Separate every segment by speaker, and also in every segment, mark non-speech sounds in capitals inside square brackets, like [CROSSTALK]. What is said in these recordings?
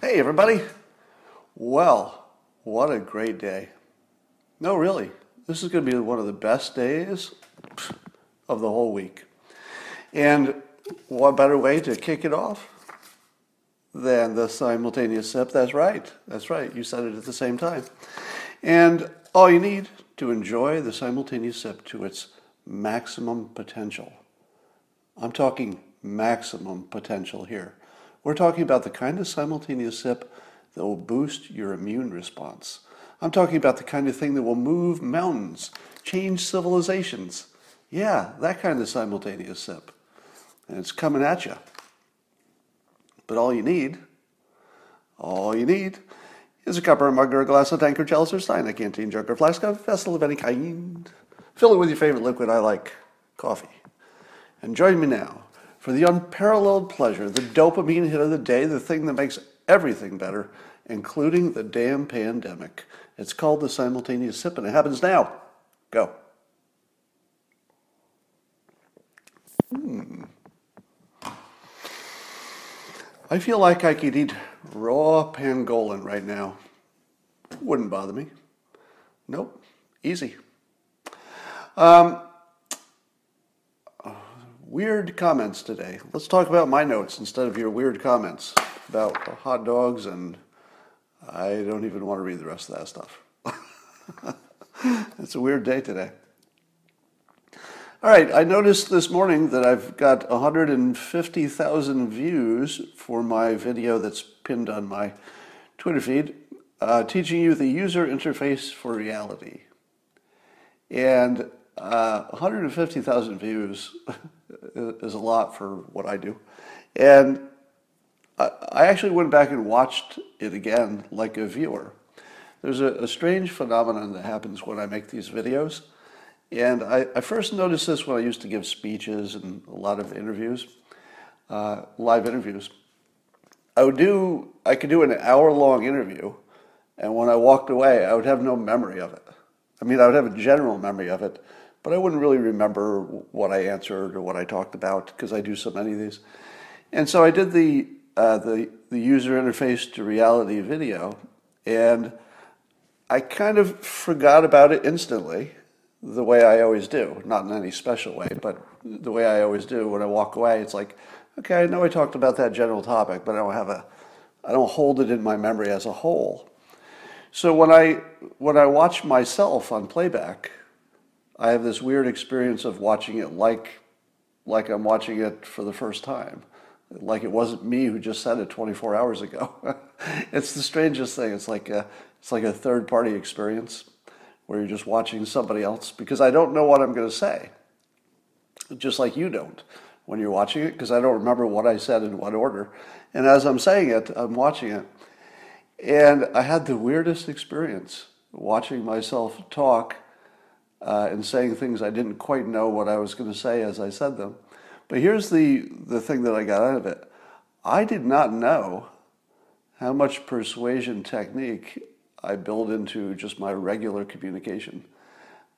Speaker 1: Hey, everybody. Well, what a great day. No, really. This is going to be one of the best days of the whole week. And what better way to kick it off than the simultaneous sip? That's right. That's right. You said it at the same time. And all you need to enjoy the simultaneous sip to its maximum potential. I'm talking maximum potential here. We're talking about the kind of simultaneous sip that will boost your immune response. I'm talking about the kind of thing that will move mountains, change civilizations. Yeah, that kind of simultaneous sip. And it's coming at you. But all you need, all you need, is a cup or a mug or a glass of tankard, chalice or stein, a canteen, jug or flask, a vessel of any kind. Fill it with your favorite liquid. I like coffee. And join me now for the unparalleled pleasure, the dopamine hit of the day, the thing that makes everything better, including the damn pandemic. It's called the simultaneous sip, and it happens now. Go. I feel like I could eat raw pangolin right now. Wouldn't bother me. Nope. Easy. Um, weird comments today. Let's talk about my notes instead of your weird comments about hot dogs, and I don't even want to read the rest of that stuff. [LAUGHS] it's a weird day today. All right, I noticed this morning that I've got 150,000 views for my video that's pinned on my Twitter feed, uh, teaching you the user interface for reality. And uh, 150,000 views [LAUGHS] is a lot for what I do. And I, actually went back and watched it again like a viewer. There's a, a strange phenomenon that happens when I make these videos and I, I, first noticed this when I used to give speeches and a lot of interviews, uh, live interviews. I would do, I could do an hour long interview, and when I walked away, I would have no memory of it. I mean, I would have a general memory of it, but I wouldn't really remember what I answered or what I talked about because I do so many of these. And so I did the, uh, the, the user interface to reality video, and I kind of forgot about it instantly the way I always do, not in any special way, but the way I always do when I walk away. It's like, okay, I know I talked about that general topic, but I don't have a, I don't hold it in my memory as a whole. So when I when I watch myself on playback, I have this weird experience of watching it like like I'm watching it for the first time, like it wasn't me who just said it 24 hours ago. [LAUGHS] it's the strangest thing. It's like a, it's like a third party experience where you're just watching somebody else because I don't know what I'm going to say. Just like you don't when you're watching it because I don't remember what I said in what order. And as I'm saying it, I'm watching it. And I had the weirdest experience watching myself talk uh, and saying things I didn't quite know what I was going to say as I said them. But here's the, the thing that I got out of it I did not know how much persuasion technique I build into just my regular communication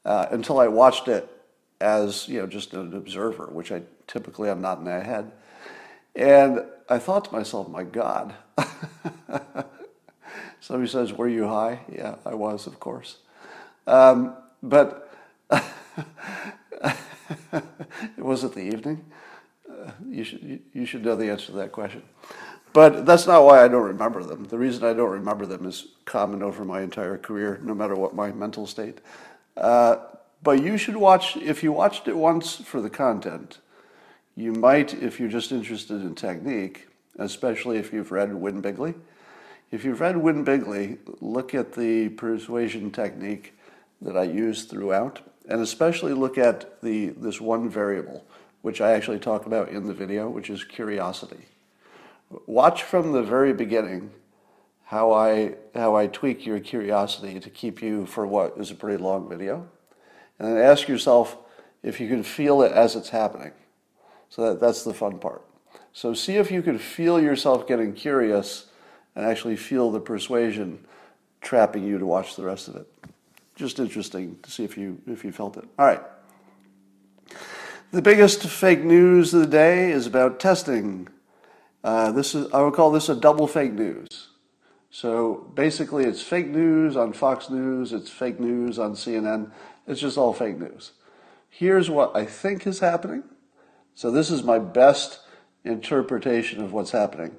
Speaker 1: uh, until I watched it as you know just an observer, which I typically am not in my head. And I thought to myself, my God. [LAUGHS] Somebody says, Were you high? Yeah, I was, of course. Um, but [LAUGHS] was it the evening? Uh, you, should, you should know the answer to that question. But that's not why I don't remember them. The reason I don't remember them is common over my entire career, no matter what my mental state. Uh, but you should watch, if you watched it once for the content, you might, if you're just interested in technique, especially if you've read Win Bigly. If you've read Win Bigly, look at the persuasion technique that I use throughout, and especially look at the this one variable, which I actually talk about in the video, which is curiosity watch from the very beginning how I how I tweak your curiosity to keep you for what is a pretty long video, and then ask yourself if you can feel it as it's happening. So that, that's the fun part. So see if you can feel yourself getting curious and actually feel the persuasion trapping you to watch the rest of it. just interesting to see if you if you felt it. All right. The biggest fake news of the day is about testing. Uh, this is I would call this a double fake news. So basically, it's fake news on Fox News, it's fake news on CNN. It's just all fake news. Here's what I think is happening. So this is my best interpretation of what's happening.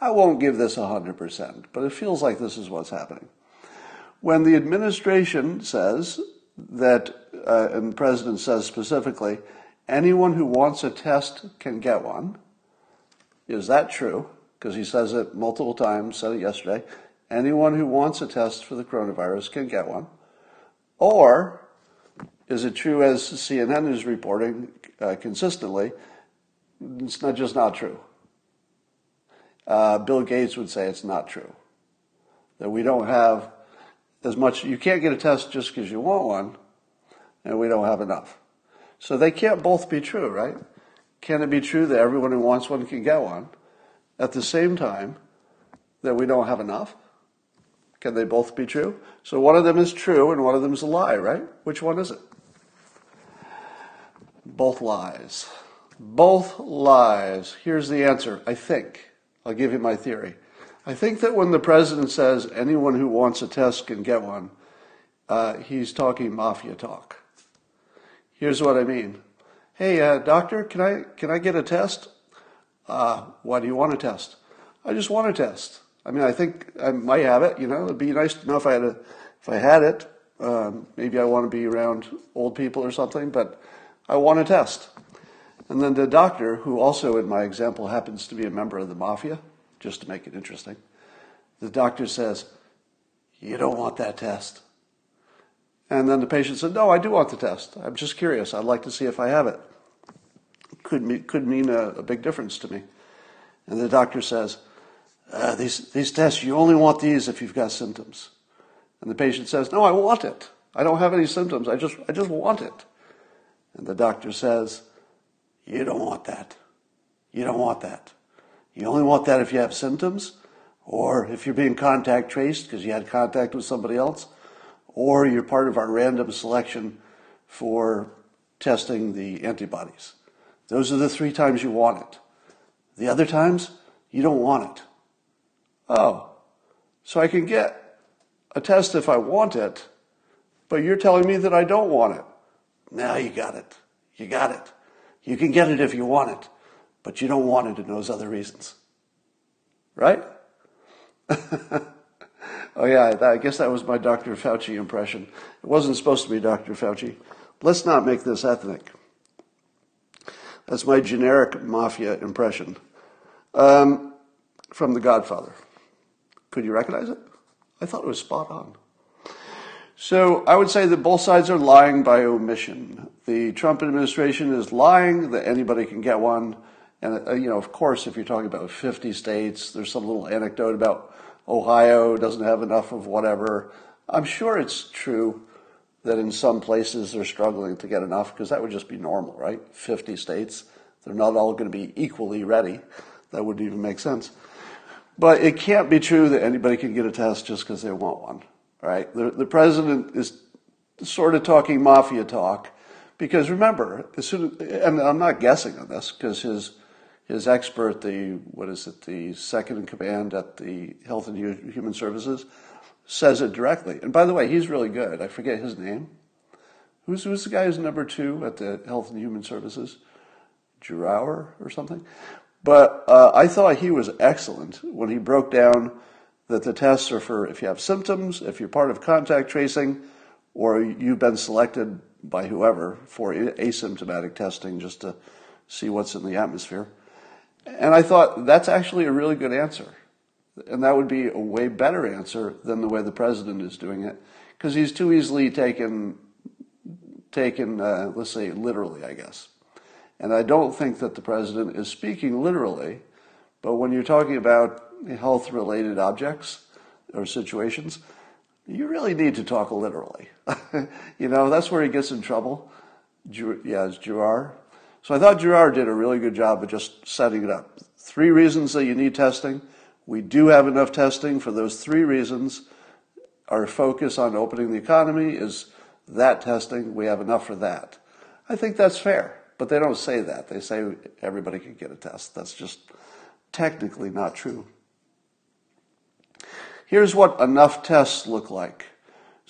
Speaker 1: I won't give this 100%, but it feels like this is what's happening. When the administration says that, uh, and the president says specifically, anyone who wants a test can get one, is that true? Because he says it multiple times, said it yesterday. Anyone who wants a test for the coronavirus can get one. Or is it true, as CNN is reporting uh, consistently, it's not just not true? Uh, Bill Gates would say it's not true. That we don't have as much, you can't get a test just because you want one, and we don't have enough. So they can't both be true, right? Can it be true that everyone who wants one can get one at the same time that we don't have enough? Can they both be true? So one of them is true and one of them is a lie, right? Which one is it? Both lies. Both lies. Here's the answer, I think. I'll give you my theory. I think that when the president says anyone who wants a test can get one, uh, he's talking mafia talk. Here's what I mean. Hey, uh, doctor, can I can I get a test? Uh, why do you want a test? I just want a test. I mean, I think I might have it. You know, it'd be nice to know if I had a, if I had it. Um, maybe I want to be around old people or something, but I want a test. And then the doctor, who also in my example happens to be a member of the mafia, just to make it interesting, the doctor says, You don't want that test. And then the patient said, No, I do want the test. I'm just curious. I'd like to see if I have it. Could could mean a, a big difference to me. And the doctor says, uh, these, these tests, you only want these if you've got symptoms. And the patient says, No, I want it. I don't have any symptoms. I just, I just want it. And the doctor says, you don't want that. You don't want that. You only want that if you have symptoms, or if you're being contact traced because you had contact with somebody else, or you're part of our random selection for testing the antibodies. Those are the three times you want it. The other times, you don't want it. Oh, so I can get a test if I want it, but you're telling me that I don't want it. Now you got it. You got it. You can get it if you want it, but you don't want it in those other reasons. Right? [LAUGHS] oh, yeah, I guess that was my Dr. Fauci impression. It wasn't supposed to be Dr. Fauci. Let's not make this ethnic. That's my generic mafia impression um, from The Godfather. Could you recognize it? I thought it was spot on. So I would say that both sides are lying by omission. The Trump administration is lying that anybody can get one. And, uh, you know, of course, if you're talking about 50 states, there's some little anecdote about Ohio doesn't have enough of whatever. I'm sure it's true that in some places they're struggling to get enough because that would just be normal, right? 50 states, they're not all going to be equally ready. That wouldn't even make sense. But it can't be true that anybody can get a test just because they want one right? The, the president is sort of talking mafia talk because remember, as soon and I'm not guessing on this because his his expert, the what is it, the second in command at the Health and Human Services, says it directly. And by the way, he's really good. I forget his name. Who's who's the guy who's number two at the Health and Human Services? Giroir or something. But uh, I thought he was excellent when he broke down that the tests are for if you have symptoms, if you're part of contact tracing, or you've been selected by whoever for asymptomatic testing just to see what's in the atmosphere. And I thought that's actually a really good answer. And that would be a way better answer than the way the president is doing it, because he's too easily taken, taken uh, let's say, literally, I guess. And I don't think that the president is speaking literally, but when you're talking about health related objects or situations, you really need to talk literally. [LAUGHS] you know, that's where he gets in trouble. Yeah, it's Giroir. So I thought Giroir did a really good job of just setting it up. Three reasons that you need testing. We do have enough testing for those three reasons. our focus on opening the economy is that testing. We have enough for that. I think that's fair, but they don't say that. They say everybody can get a test. That's just technically not true. Here's what enough tests look like.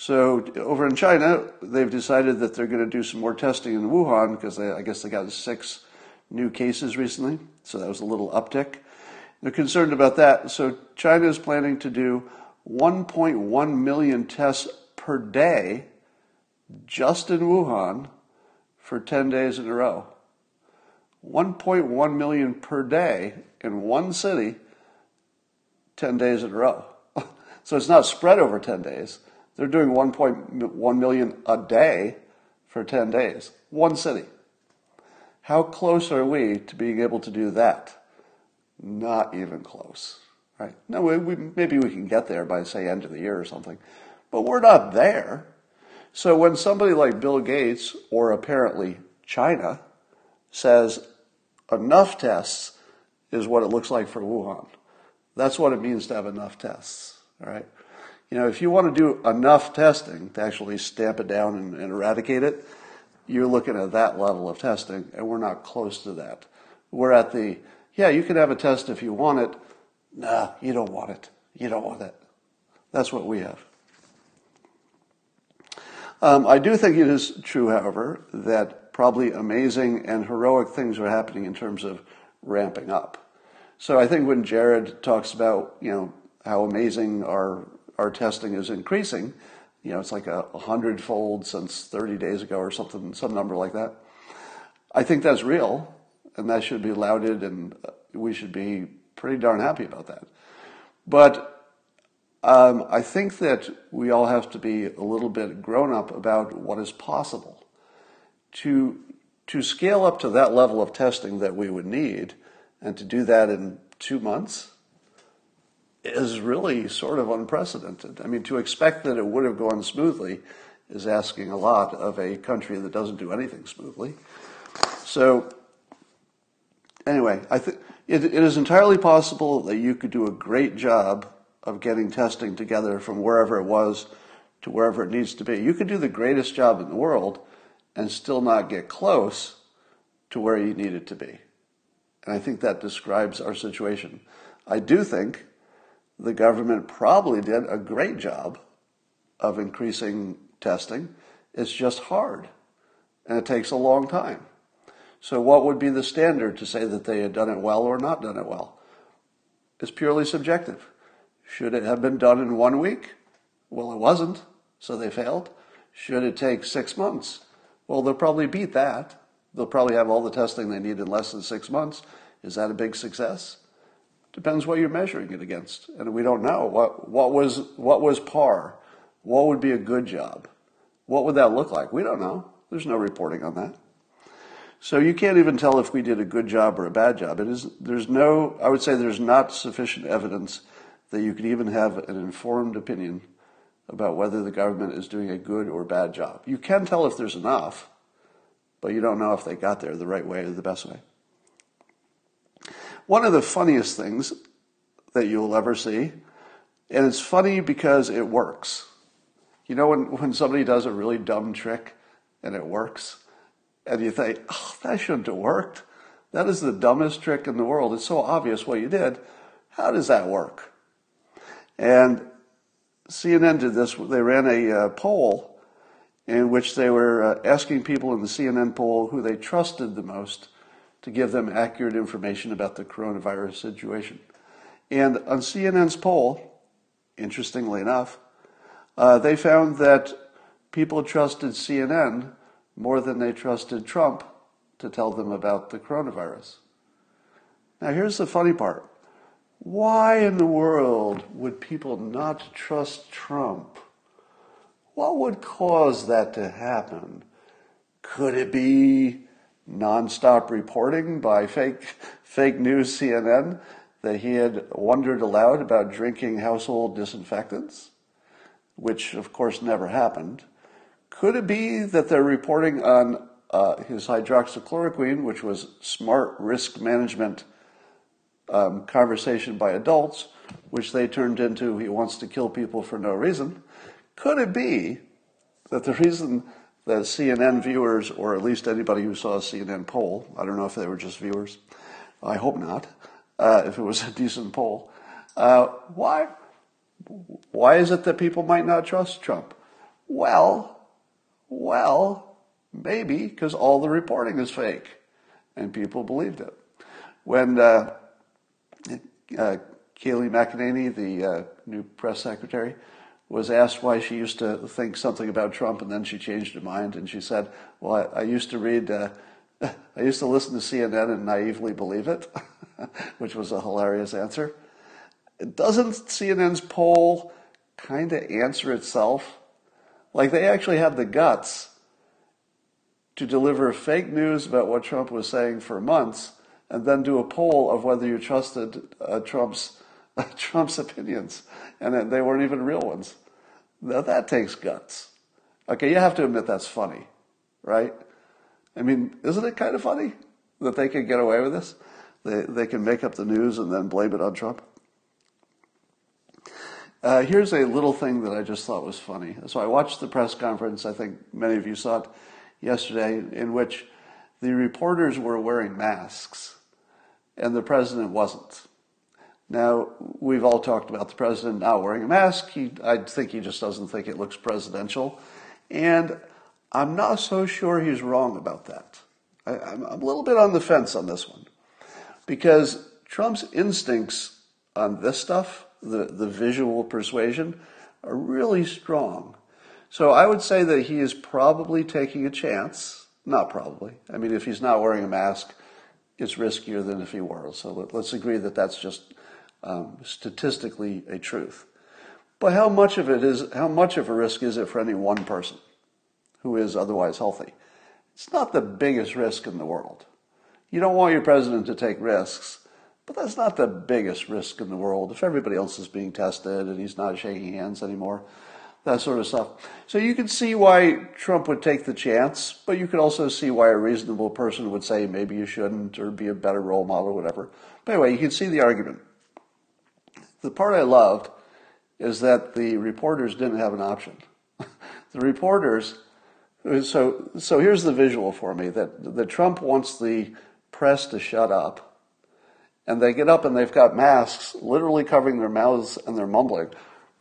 Speaker 1: So over in China, they've decided that they're going to do some more testing in Wuhan because I guess they got six new cases recently. So that was a little uptick. They're concerned about that. So China is planning to do 1.1 million tests per day just in Wuhan for 10 days in a row. 1.1 million per day in one city, 10 days in a row. [LAUGHS] so it's not spread over 10 days. They're doing 1.1 million a day for 10 days. One city. How close are we to being able to do that? Not even close, right? No, we, we, maybe we can get there by say end of the year or something, but we're not there. So when somebody like Bill Gates or apparently China says enough tests is what it looks like for Wuhan, that's what it means to have enough tests, all right? You know, if you want to do enough testing to actually stamp it down and, and eradicate it, you're looking at that level of testing, and we're not close to that. We're at the yeah, you can have a test if you want it. Nah, you don't want it. You don't want it. That's what we have. Um, I do think it is true, however, that probably amazing and heroic things are happening in terms of ramping up. So I think when Jared talks about, you know, how amazing our our testing is increasing, you know, it's like a, hundredfold since 30 days ago or something, some number like that. I think that's real and that should be lauded, and we should be pretty darn happy about that. But um, I think that we all have to be a little bit grown up about what is possible. To, to scale up to that level of testing that we would need, and to do that in two months, is really sort of unprecedented. I mean, to expect that it would have gone smoothly is asking a lot of a country that doesn't do anything smoothly. So anyway, I think it, it is entirely possible that you could do a great job of getting testing together from wherever it was to wherever it needs to be. You could do the greatest job in the world and still not get close to where you need it to be. And I think that describes our situation. I do think the government probably did a great job of increasing testing. It's just hard and it takes a long time. So, what would be the standard to say that they had done it well or not done it well? It's purely subjective. Should it have been done in one week? Well, it wasn't, so they failed. Should it take six months? Well, they'll probably beat that. They'll probably have all the testing they need in less than six months. Is that a big success? Depends what you're measuring it against. And we don't know. What, what, was, what was par? What would be a good job? What would that look like? We don't know. There's no reporting on that. So you can't even tell if we did a good job or a bad job. It is, there's no, I would say there's not sufficient evidence that you could even have an informed opinion about whether the government is doing a good or bad job. You can tell if there's enough, but you don't know if they got there the right way or the best way. One of the funniest things that you'll ever see, and it's funny because it works. You know when, when somebody does a really dumb trick and it works? and you think, oh, that shouldn't have worked. That is the dumbest trick in the world. It's so obvious what you did. How does that work? And CNN did this. They ran a uh, poll in which they were uh, asking people in the CNN poll who they trusted the most to give them accurate information about the coronavirus situation. And on CNN's poll, interestingly enough, uh, they found that people trusted CNN more than they trusted Trump to tell them about the coronavirus. Now, here's the funny part why in the world would people not trust Trump? What would cause that to happen? Could it be nonstop reporting by fake, fake news CNN that he had wondered aloud about drinking household disinfectants? Which, of course, never happened. Could it be that they're reporting on uh, his hydroxychloroquine, which was smart risk management um, conversation by adults, which they turned into he wants to kill people for no reason? Could it be that the reason that CNN viewers, or at least anybody who saw a CNN poll, I don't know if they were just viewers, I hope not, uh, if it was a decent poll, uh, why, why is it that people might not trust Trump? Well, well, maybe because all the reporting is fake, and people believed it. When uh, uh, Kayleigh McEnany, the uh, new press secretary, was asked why she used to think something about Trump and then she changed her mind and she said, "Well, I, I used to read, uh, [LAUGHS] I used to listen to CNN and naively believe it," [LAUGHS] which was a hilarious answer. Doesn't CNN's poll kind of answer itself? Like they actually had the guts to deliver fake news about what Trump was saying for months and then do a poll of whether you trusted uh, Trump's [LAUGHS] Trump's opinions, and they weren't even real ones. Now that takes guts. Okay, you have to admit that's funny, right? I mean, isn't it kind of funny that they can get away with this? They they can make up the news and then blame it on Trump. Uh, here's a little thing that I just thought was funny. So I watched the press conference. I think many of you saw it yesterday, in which the reporters were wearing masks and the president wasn't. Now, we've all talked about the president not wearing a mask. He, I think he just doesn't think it looks presidential. And I'm not so sure he's wrong about that. I, I'm a little bit on the fence on this one. Because Trump's instincts on this stuff, the, the visual persuasion, are really strong. So I would say that he is probably taking a chance. Not probably. I mean, if he's not wearing a mask, it's riskier than if he were. So let, us agree that that's just um, statistically a truth. But how much of it is, how much of a risk is it for any one person who is otherwise healthy? It's not the biggest risk in the world. You don't want your president to take risks, but that's not the biggest risk in the world. If everybody else is being tested and he's not shaking hands anymore, that sort of stuff. So you can see why Trump would take the chance, but you could also see why a reasonable person would say maybe you shouldn't or be a better role model or whatever. But anyway, you can see the argument. The part I loved is that the reporters didn't have an option. [LAUGHS] the reporters, so, so here's the visual for me that, that Trump wants the press to shut up. And they get up and they've got masks literally covering their mouths and they're mumbling.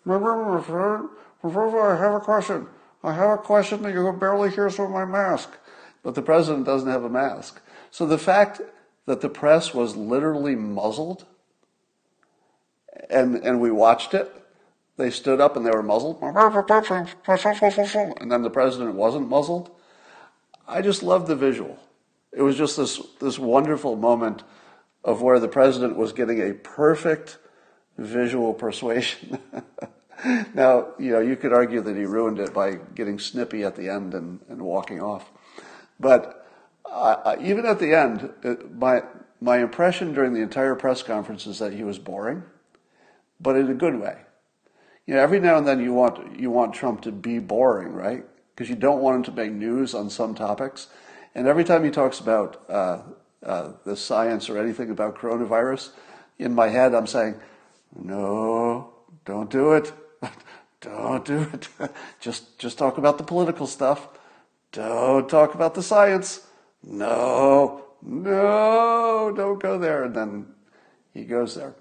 Speaker 1: I have a question. I have a question that you can barely hear through my mask. But the president doesn't have a mask. So the fact that the press was literally muzzled and, and we watched it, they stood up and they were muzzled. And then the president wasn't muzzled. I just loved the visual. It was just this, this wonderful moment of where the president was getting a perfect visual persuasion. [LAUGHS] now, you know, you could argue that he ruined it by getting snippy at the end and, and walking off. But uh, even at the end, it, my, my impression during the entire press conference is that he was boring, but in a good way. You know, every now and then you want, you want Trump to be boring, right? Because you don't want him to make news on some topics. And every time he talks about uh, uh, the science or anything about coronavirus, in my head I'm saying, no, don't do it. [LAUGHS] Don't do it. [LAUGHS] just just talk about the political stuff. Don't talk about the science. No, no, don't go there. And then he goes there.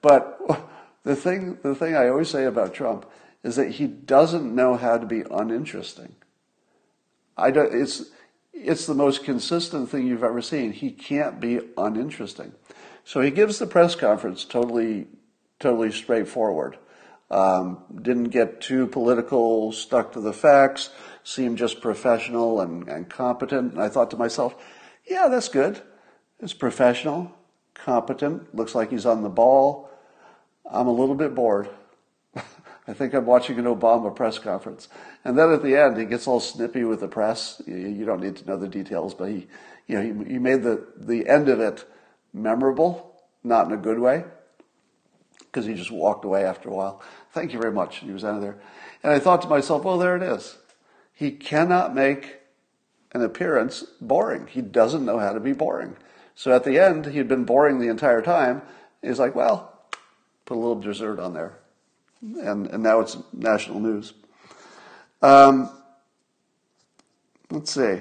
Speaker 1: But [LAUGHS] the thing the thing I always say about Trump is that he doesn't know how to be uninteresting. I don't, it's it's the most consistent thing you've ever seen. He can't be uninteresting. So he gives the press conference totally totally straightforward. Um, didn't get too political, stuck to the facts, seemed just professional and, and competent. And I thought to myself, yeah, that's good. It's professional, competent, looks like he's on the ball. I'm a little bit bored. [LAUGHS] I think I'm watching an Obama press conference. And then at the end, he gets all snippy with the press. You don't need to know the details, but he, you know, he, made the, the end of it memorable, not in a good way because he just walked away after a while. Thank you very much. He was out of there. And I thought to myself, well, there it is. He cannot make an appearance boring. He doesn't know how to be boring. So at the end, he'd been boring the entire time. He's like, well, put a little dessert on there. And, and now it's national news. Um, let's see.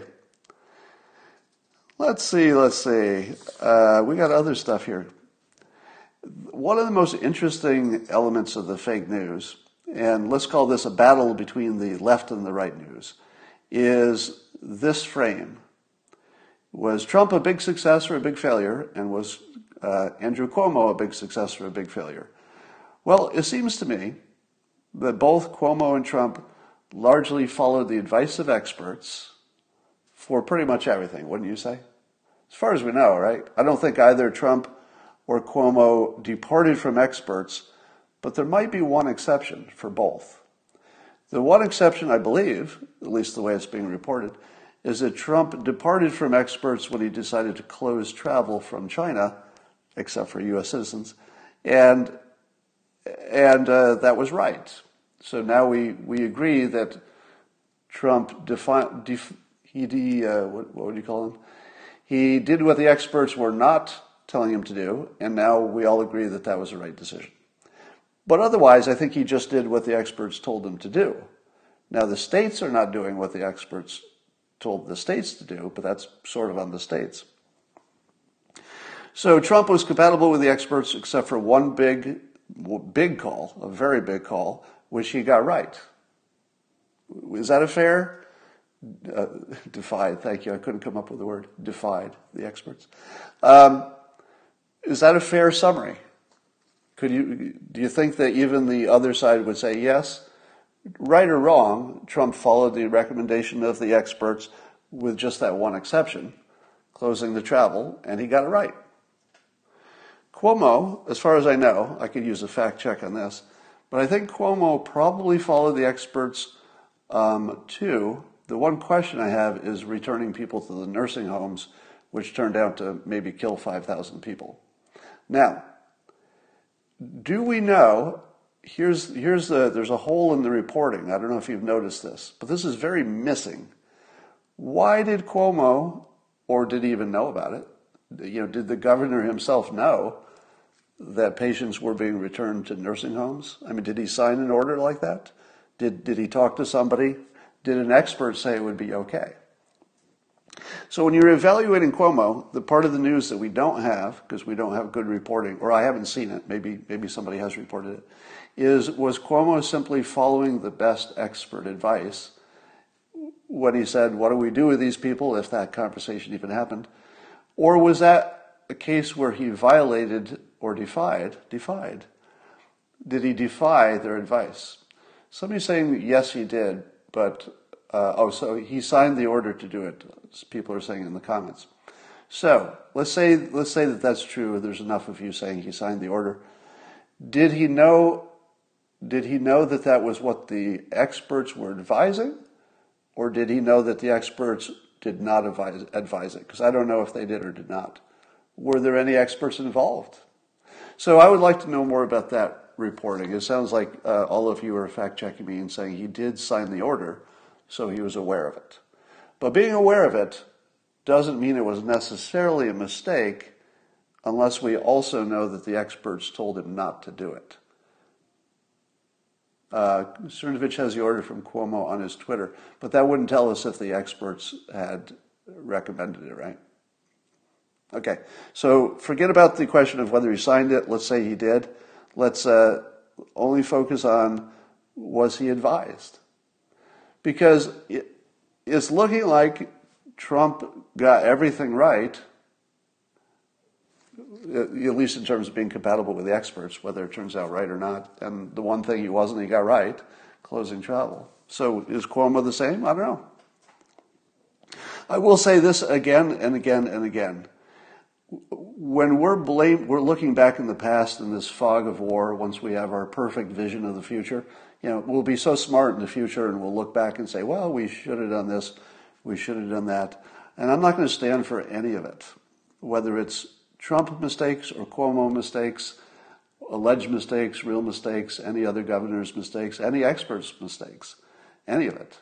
Speaker 1: Let's see, let's see. Uh, we got other stuff here. One of the most interesting elements of the fake news, and let's call this a battle between the left and the right news, is this frame. Was Trump a big success or a big failure? And was uh, Andrew Cuomo a big success or a big failure? Well, it seems to me that both Cuomo and Trump largely followed the advice of experts for pretty much everything, wouldn't you say? As far as we know, right? I don't think either Trump or Cuomo departed from experts, but there might be one exception for both. The one exception, I believe, at least the way it's being reported, is that Trump departed from experts when he decided to close travel from China, except for U.S. citizens, and and uh, that was right. So now we, we agree that Trump defi- def- he de, uh, what, what would you call him? He did what the experts were not telling him to do, and now we all agree that that was the right decision. But otherwise, I think he just did what the experts told him to do. Now, the states are not doing what the experts told the states to do, but that's sort of on the states. So Trump was compatible with the experts except for one big, big call, a very big call, which he got right. Is that a fair uh, defied, thank you, I couldn't come up with the word, defied the experts. Um, is that a fair summary? Could you, do you think that even the other side would say yes? Right or wrong, Trump followed the recommendation of the experts with just that one exception, closing the travel, and he got it right. Cuomo, as far as I know, I could use a fact check on this, but I think Cuomo probably followed the experts um, too, the one question I have is returning people to the nursing homes, which turned out to maybe kill 5,000 people. Now, do we know? Here's, here's the, there's a hole in the reporting. I don't know if you've noticed this, but this is very missing. Why did Cuomo, or did he even know about it? You know, did the governor himself know that patients were being returned to nursing homes? I mean, did he sign an order like that? Did, did he talk to somebody did an expert say it would be okay? So when you're evaluating Cuomo, the part of the news that we don't have, because we don't have good reporting, or I haven't seen it, maybe maybe somebody has reported it, is was Cuomo simply following the best expert advice when he said, What do we do with these people if that conversation even happened? Or was that a case where he violated or defied defied? Did he defy their advice? Somebody's saying yes he did, but, uh, oh, so he signed the order to do it, people are saying in the comments. So let's say, let's say that that's true. There's enough of you saying he signed the order. Did he know, did he know that that was what the experts were advising? Or did he know that the experts did not advise, advise it? Because I don't know if they did or did not. Were there any experts involved? So I would like to know more about that reporting. It sounds like uh, all of you are fact checking me and saying he did sign the order, so he was aware of it. But being aware of it doesn't mean it was necessarily a mistake unless we also know that the experts told him not to do it. Uh, Cernovich has the order from Cuomo on his Twitter, but that wouldn't tell us if the experts had recommended it, right? Okay, so forget about the question of whether he signed it. Let's say he did. Let's uh, only focus on was he advised? Because it's looking like Trump got everything right, Uh, at least in terms of being compatible with the experts, whether it turns out right or not. And the one thing he wasn't, he got right closing travel. So is Cuomo the same? I don't know. I will say this again and again and again when we're blame, we're looking back in the past in this fog of war. Once we have our perfect vision of the future, you know, we'll be so smart in the future, and we'll look back and say, "Well, we should have done this, we should have done that." And I'm not going to stand for any of it, whether it's Trump mistakes or Cuomo mistakes, alleged mistakes, real mistakes, any other governor's mistakes, any expert's mistakes, any of it,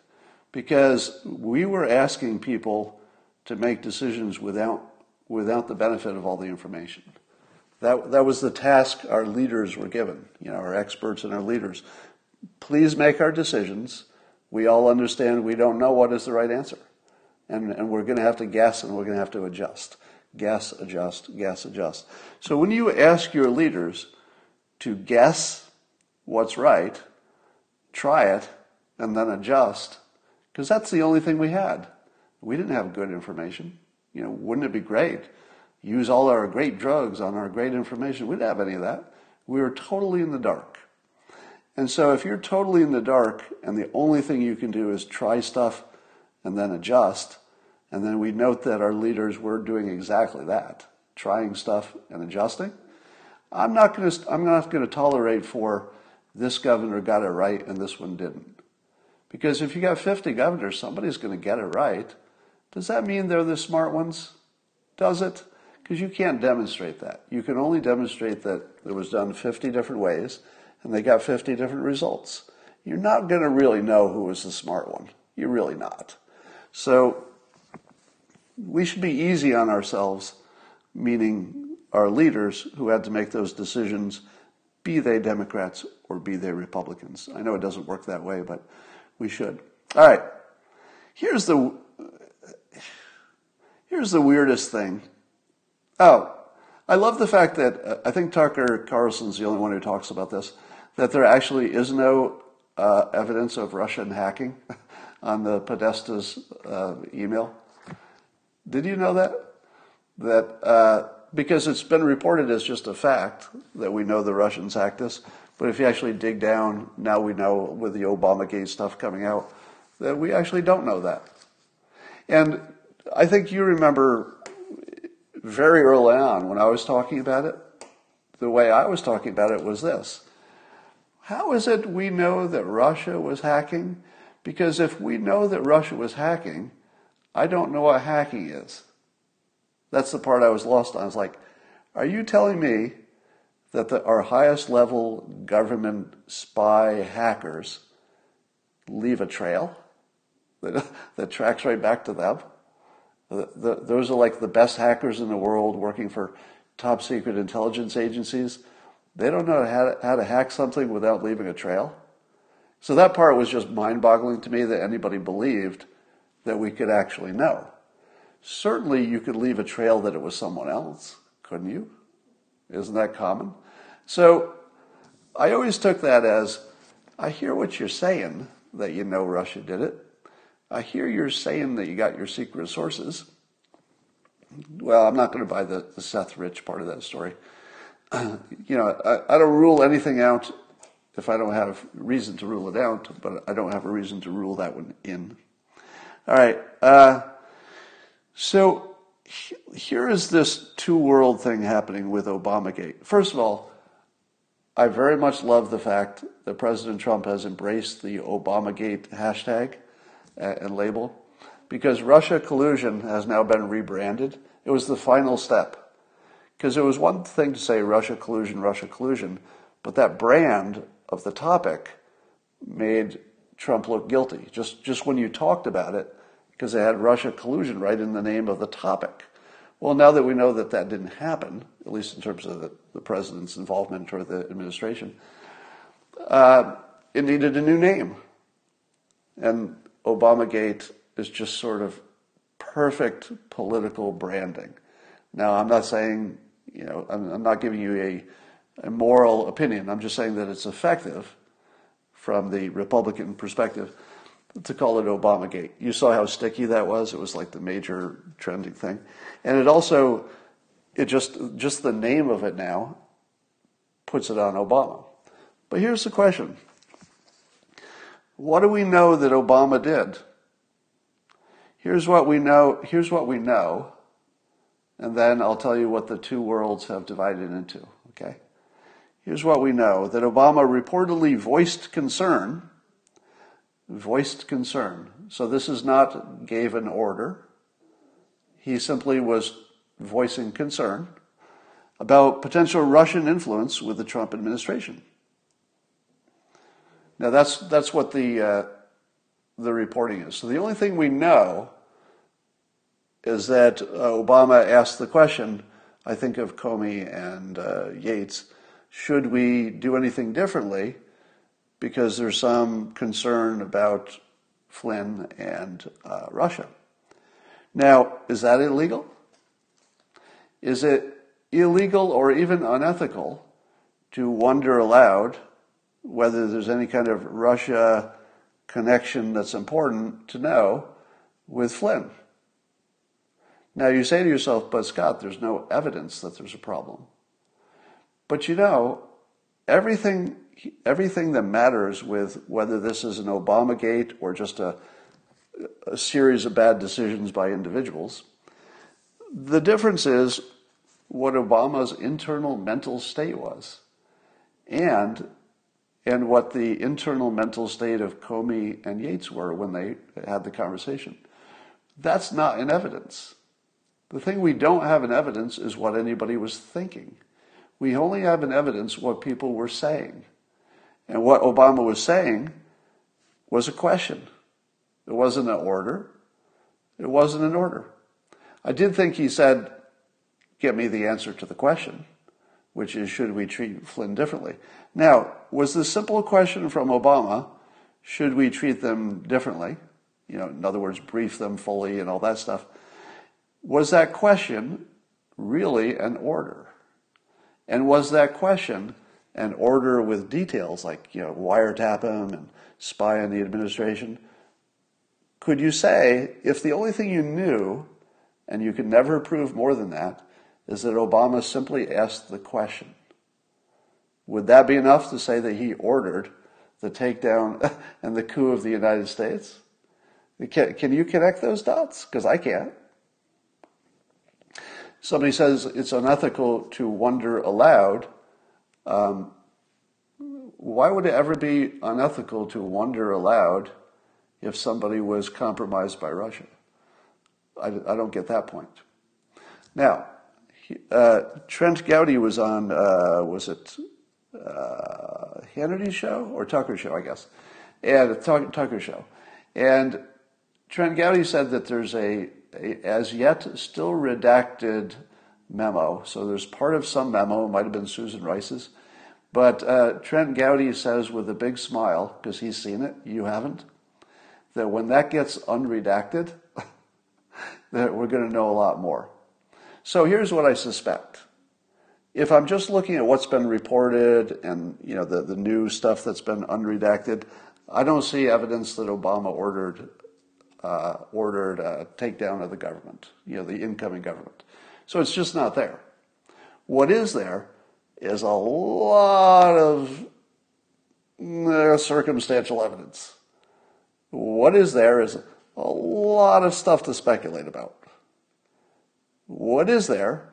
Speaker 1: because we were asking people to make decisions without without the benefit of all the information. That, that was the task our leaders were given, you know, our experts and our leaders. Please make our decisions We all understand we don't know what is the right answer. And, and we're going to have to guess and we're going to have to adjust. Guess, adjust, guess, adjust. So when you ask your leaders to guess what's right, try it, and then adjust, because that's the only thing we had. We didn't have good information. You know, wouldn't it be great? Use all our great drugs on our great information. We didn't have any of that. We were totally in the dark. And so if you're totally in the dark and the only thing you can do is try stuff and then adjust, and then we note that our leaders were doing exactly that, trying stuff and adjusting, I'm not going to, I'm not going to tolerate for this governor got it right and this one didn't. Because if you got 50 governors, somebody's going to get it right. Does that mean they're the smart ones? Does it? Because you can't demonstrate that. You can only demonstrate that it was done 50 different ways and they got 50 different results. You're not going to really know who was the smart one. You're really not. So we should be easy on ourselves, meaning our leaders who had to make those decisions, be they Democrats or be they Republicans. I know it doesn't work that way, but we should. All right. Here's the here's the weirdest thing. Oh, I love the fact that uh, I think Tucker Carlson's the only one who talks about this that there actually is no uh, evidence of Russian hacking [LAUGHS] on the Podesta's uh, email. Did you know that? That uh, because it's been reported as just a fact that we know the Russians hacked this, but if you actually dig down, now we know with the Obamagate stuff coming out that we actually don't know that. And I think you remember very early on when I was talking about it, the way I was talking about it was this how is it we know that Russia was hacking? Because if we know that Russia was hacking, I don't know what hacking is. That's the part I was lost on. I was like, are you telling me that the, our highest level government spy hackers leave a trail that, [LAUGHS] that tracks right back to them? The, the, those are like the best hackers in the world working for top secret intelligence agencies. They don't know how to, how to hack something without leaving a trail. So that part was just mind boggling to me that anybody believed that we could actually know. Certainly, you could leave a trail that it was someone else, couldn't you? Isn't that common? So I always took that as I hear what you're saying, that you know Russia did it. I hear you're saying that you got your secret sources. Well, I'm not going to buy the, the Seth Rich part of that story. [CLEARS THROAT] you know, I, I don't rule anything out if I don't have reason to rule it out, but I don't have a reason to rule that one in. All right. Uh, so here is this two world thing happening with Obamagate. First of all, I very much love the fact that President Trump has embraced the Obamagate hashtag uh, and label because Russia collusion has now been rebranded. It was the final step. Because it was one thing to say Russia collusion, Russia collusion, but that brand of the topic made Trump look guilty. Just, just when you talked about it, because they had Russia collusion right in the name of the topic. Well, now that we know that that didn't happen, at least in terms of the, the president's involvement or the administration, uh, it needed a new name. And Obamagate is just sort of perfect political branding. Now, I'm not saying you know, I'm, I'm not giving you a, a moral opinion. I'm just saying that it's effective from the Republican perspective to call it Obamagate. You saw how sticky that was. It was like the major trending thing. And it also, it just, just the name of it now puts it on Obama. But here's the question. What do we know that Obama did? Here's what we know, here's what we know and then I'll tell you what the two worlds have divided into. Okay? Here's what we know that Obama reportedly voiced concern. Voiced concern. So this is not gave an order. He simply was voicing concern about potential Russian influence with the Trump administration. Now that's that's what the uh, the reporting is. So the only thing we know is that uh, Obama asked the question, I think of Comey and uh, Yates, should we do anything differently because there's some concern about Flynn and uh, Russia. Now, is that illegal? Is it illegal or even unethical to wonder aloud whether there's any kind of Russia connection that's important to know with Flynn? Now, you say to yourself, but Scott, there's no evidence that there's a problem. But you know, everything, everything that matters with whether this is an Obama gate or just a, a series of bad decisions by individuals, the difference is what Obama's internal mental state was and, and what the internal mental state of Comey and Yates were when they had the conversation. That's not in evidence. The thing we don't have in evidence is what anybody was thinking. We only have in evidence what people were saying. And what Obama was saying was a question. It wasn't an order. It wasn't an order. I did think he said, Get me the answer to the question, which is, should we treat Flynn differently? Now, was the simple question from Obama, should we treat them differently? You know, in other words, brief them fully and all that stuff. Was that question really an order? And was that question an order with details like, you know, wiretap him and spy on the administration? Could you say, if the only thing you knew, and you could never prove more than that, is that Obama simply asked the question, would that be enough to say that he ordered the takedown [LAUGHS] and the coup of the United States? Can, can you connect those dots? Because I can't. Somebody says it's unethical to wonder aloud. Um, why would it ever be unethical to wonder aloud if somebody was compromised by Russia? I, I don't get that point. Now, uh, Trent Gowdy was on, uh, was it uh, Hannity's show or Tucker show, I guess, and a Tucker show, and Trent Gowdy said that there's a as yet still redacted memo. So there's part of some memo, it might have been Susan Rice's. But uh, Trent Gowdy says with a big smile, because he's seen it, you haven't, that when that gets unredacted, [LAUGHS] that we're going to know a lot more. So here's what I suspect. If I'm just looking at what's been reported and you know the, the new stuff that's been unredacted, I don't see evidence that Obama ordered uh, ordered a takedown of the government, you know, the incoming government. So it's just not there. What is there is a lot of uh, circumstantial evidence. What is there is a lot of stuff to speculate about. What is there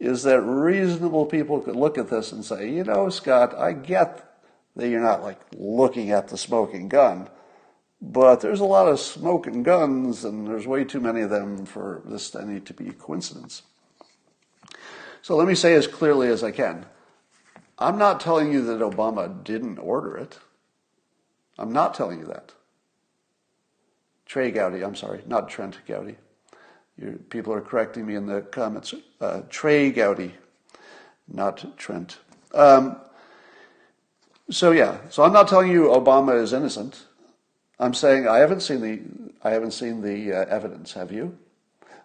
Speaker 1: is that reasonable people could look at this and say, you know, Scott, I get that you're not like looking at the smoking gun, but there's a lot of smoke and guns, and there's way too many of them for this need to be a coincidence. So let me say as clearly as I can. I'm not telling you that Obama didn't order it. I'm not telling you that. Trey Gowdy, I'm sorry, not Trent Gowdy. You, people are correcting me in the comments. Uh, Trey Gowdy, not Trent. Um, so yeah, so I'm not telling you Obama is innocent. I'm saying I haven't seen the I haven't seen the uh, evidence. Have you?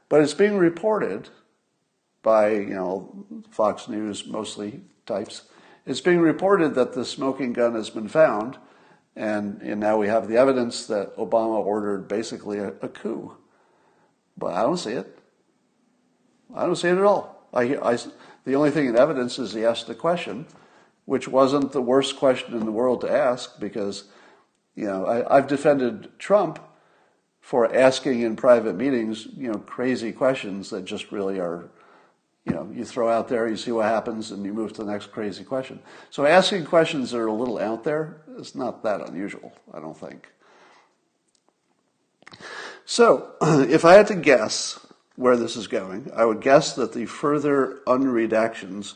Speaker 1: But it's being reported by you know Fox News mostly types. It's being reported that the smoking gun has been found, and, and now we have the evidence that Obama ordered basically a, a coup. But I don't see it. I don't see it at all. I, I, the only thing in evidence is he asked a question, which wasn't the worst question in the world to ask because you know, I, I've defended Trump for asking in private meetings, you know, crazy questions that just really are, you know, you throw out there, you see what happens, and you move to the next crazy question. So asking questions that are a little out there is not that unusual, I don't think. So, [CLEARS THROAT] if I had to guess where this is going, I would guess that the further unredactions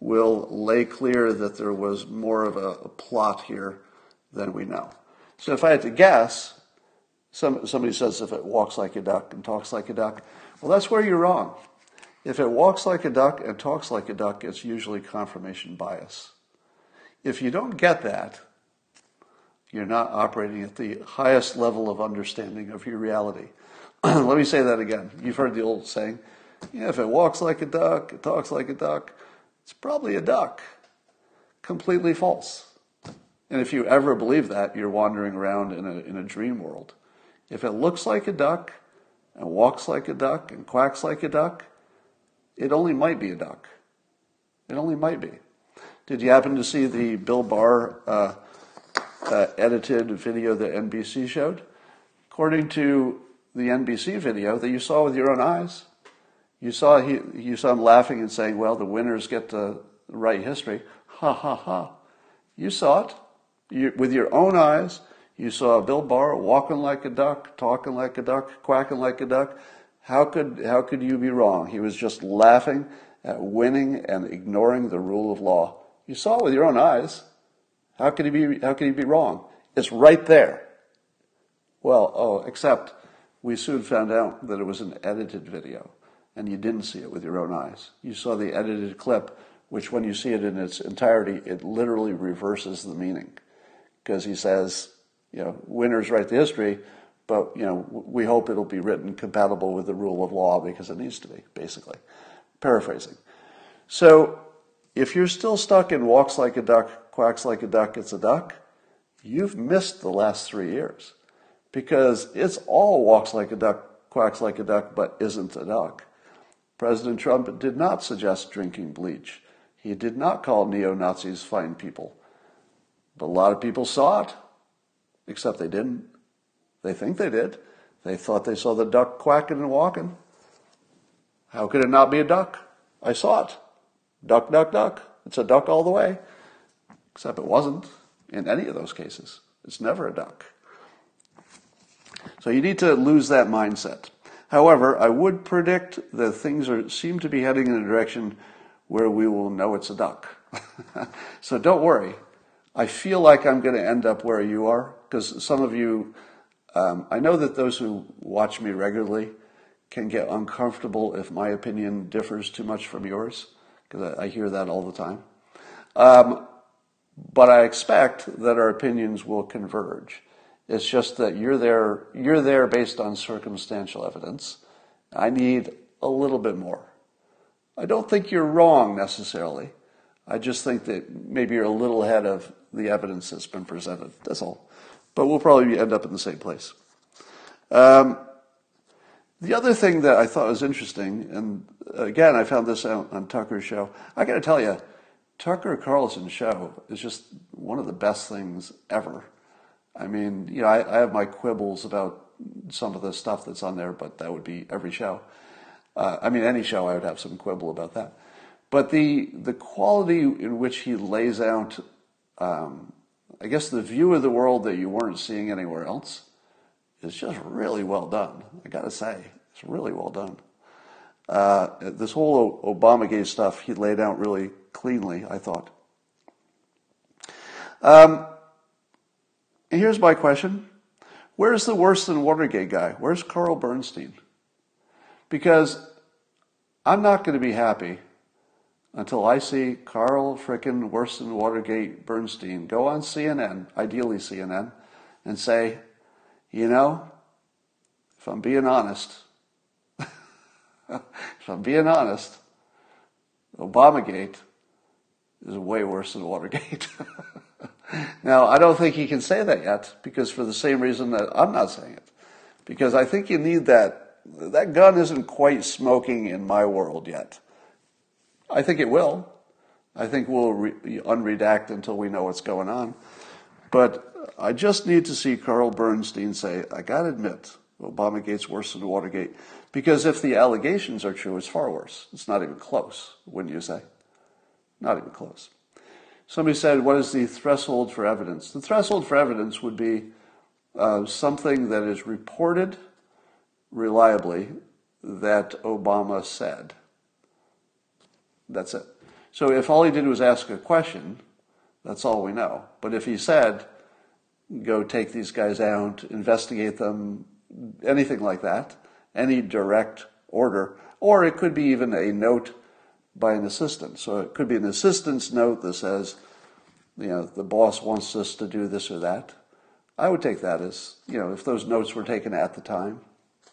Speaker 1: will lay clear that there was more of a, a plot here than we know. So if I had to guess, some, somebody says if it walks like a duck and talks like a duck, well, that's where you're wrong. If it walks like a duck and talks like a duck, it's usually confirmation bias. If you don't get that, You're not operating at the highest level of understanding of your reality. [CLEARS THROAT] Let me say that again. You've heard the old saying, yeah, if it walks like a duck, it talks like a duck, it's probably a duck. Completely false. And if you ever believe that, you're wandering around in a, in a dream world. If it looks like a duck and walks like a duck and quacks like a duck, it only might be a duck. It only might be. Did you happen to see the Bill Barr uh, uh, edited video that NBC showed? According to the NBC video that you saw with your own eyes, you saw he, you saw him laughing and saying, "Well, the winners get to write history." Ha ha ha! You saw it you, with your own eyes. You saw Bill Barr walking like a duck, talking like a duck, quacking like a duck. How could how could you be wrong? He was just laughing at winning and ignoring the rule of law. You saw it with your own eyes. How could he be, how could he be wrong? It's right there. Well, oh, except we soon found out that it was an edited video and you didn't see it with your own eyes. You saw the edited clip, which when you see it in its entirety, it literally reverses the meaning. Because he says, you know, winners write the history, but, you know, we hope it'll be written compatible with the rule of law because it needs to be, basically. Paraphrasing. So if you're still stuck in walks like a duck, quacks like a duck, it's a duck, you've missed the last three years because it's all walks like a duck, quacks like a duck, but isn't a duck. President Trump did not suggest drinking bleach. He did not call neo Nazis fine people. But a lot of people saw it, except they didn't. They think they did. They thought they saw the duck quacking and walking. How could it not be a duck? I saw it. Duck, duck, duck. It's a duck all the way. Except it wasn't in any of those cases. It's never a duck. So you need to lose that mindset. However, I would predict that things are, seem to be heading in a direction where we will know it's a duck. [LAUGHS] so don't worry. I feel like I'm going to end up where you are because some of you, um, I know that those who watch me regularly can get uncomfortable if my opinion differs too much from yours because I, I, hear that all the time. Um, but I expect that our opinions will converge. It's just that you're there, you're there based on circumstantial evidence. I need a little bit more. I don't think you're wrong necessarily. I just think that maybe you're a little ahead of the evidence that's been presented. That's all. But we'll probably end up in the same place. Um, the other thing that I thought was interesting, and again, I found this out on Tucker's show. I got to tell you, Tucker Carlson's show is just one of the best things ever. I mean, you know, I, I, have my quibbles about some of the stuff that's on there, but that would be every show. Uh, I mean, any show I would have some quibble about that. But the the quality in which he lays out, um, I guess, the view of the world that you weren't seeing anywhere else, is just really well done. I got to say, it's really well done. Uh, this whole Obamagate stuff he laid out really cleanly, I thought. Um, here's my question Where's the worse than Watergate guy? Where's Carl Bernstein? Because I'm not going to be happy until I see Carl frickin' worse than Watergate Bernstein go on CNN, ideally CNN, and say, you know, if I'm being honest, [LAUGHS] if I'm being honest, Obamagate is way worse than Watergate. [LAUGHS] now, I don't think he can say that yet because for the same reason that I'm not saying it. Because I think you need that. That gun isn't quite smoking in my world yet. I think it will. I think we'll re- unredact until we know what's going on. But I just need to see Carl Bernstein say, I got to admit, Obamagate's worse than Watergate. Because if the allegations are true, it's far worse. It's not even close, wouldn't you say? Not even close. Somebody said, What is the threshold for evidence? The threshold for evidence would be uh, something that is reported reliably that Obama said. That's it. So if all he did was ask a question, that's all we know. But if he said, go take these guys out, investigate them, anything like that, any direct order, or it could be even a note by an assistant. So it could be an assistant's note that says, you know, the boss wants us to do this or that. I would take that as, you know, if those notes were taken at the time,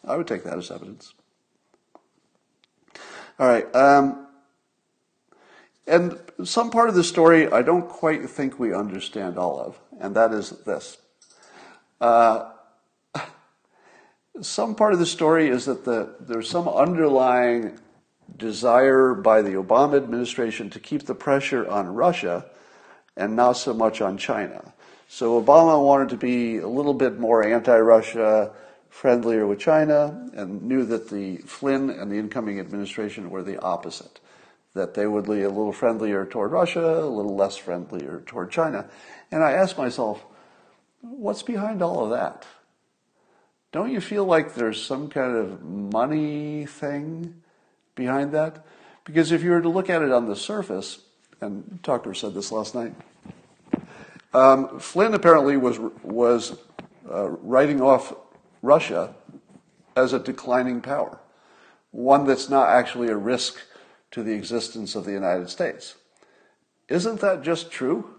Speaker 1: I would take that as evidence. All right. Um, and some part of the story I don't quite think we understand all of, and that is this. Uh, some part of the story is that the, there's some underlying desire by the Obama administration to keep the pressure on Russia and not so much on China. So Obama wanted to be a little bit more anti-Russia, friendlier with China, and knew that the Flynn and the incoming administration were the opposite. That they would be a little friendlier toward Russia, a little less friendlier toward China. And I asked myself, what's behind all of that? Don't you feel like there's some kind of money thing behind that? Because if you were to look at it on the surface, and Tucker said this last night, um, Flynn apparently was was uh, writing off Russia as a declining power, one that's not actually a risk to the existence of the United States. Isn't that just true?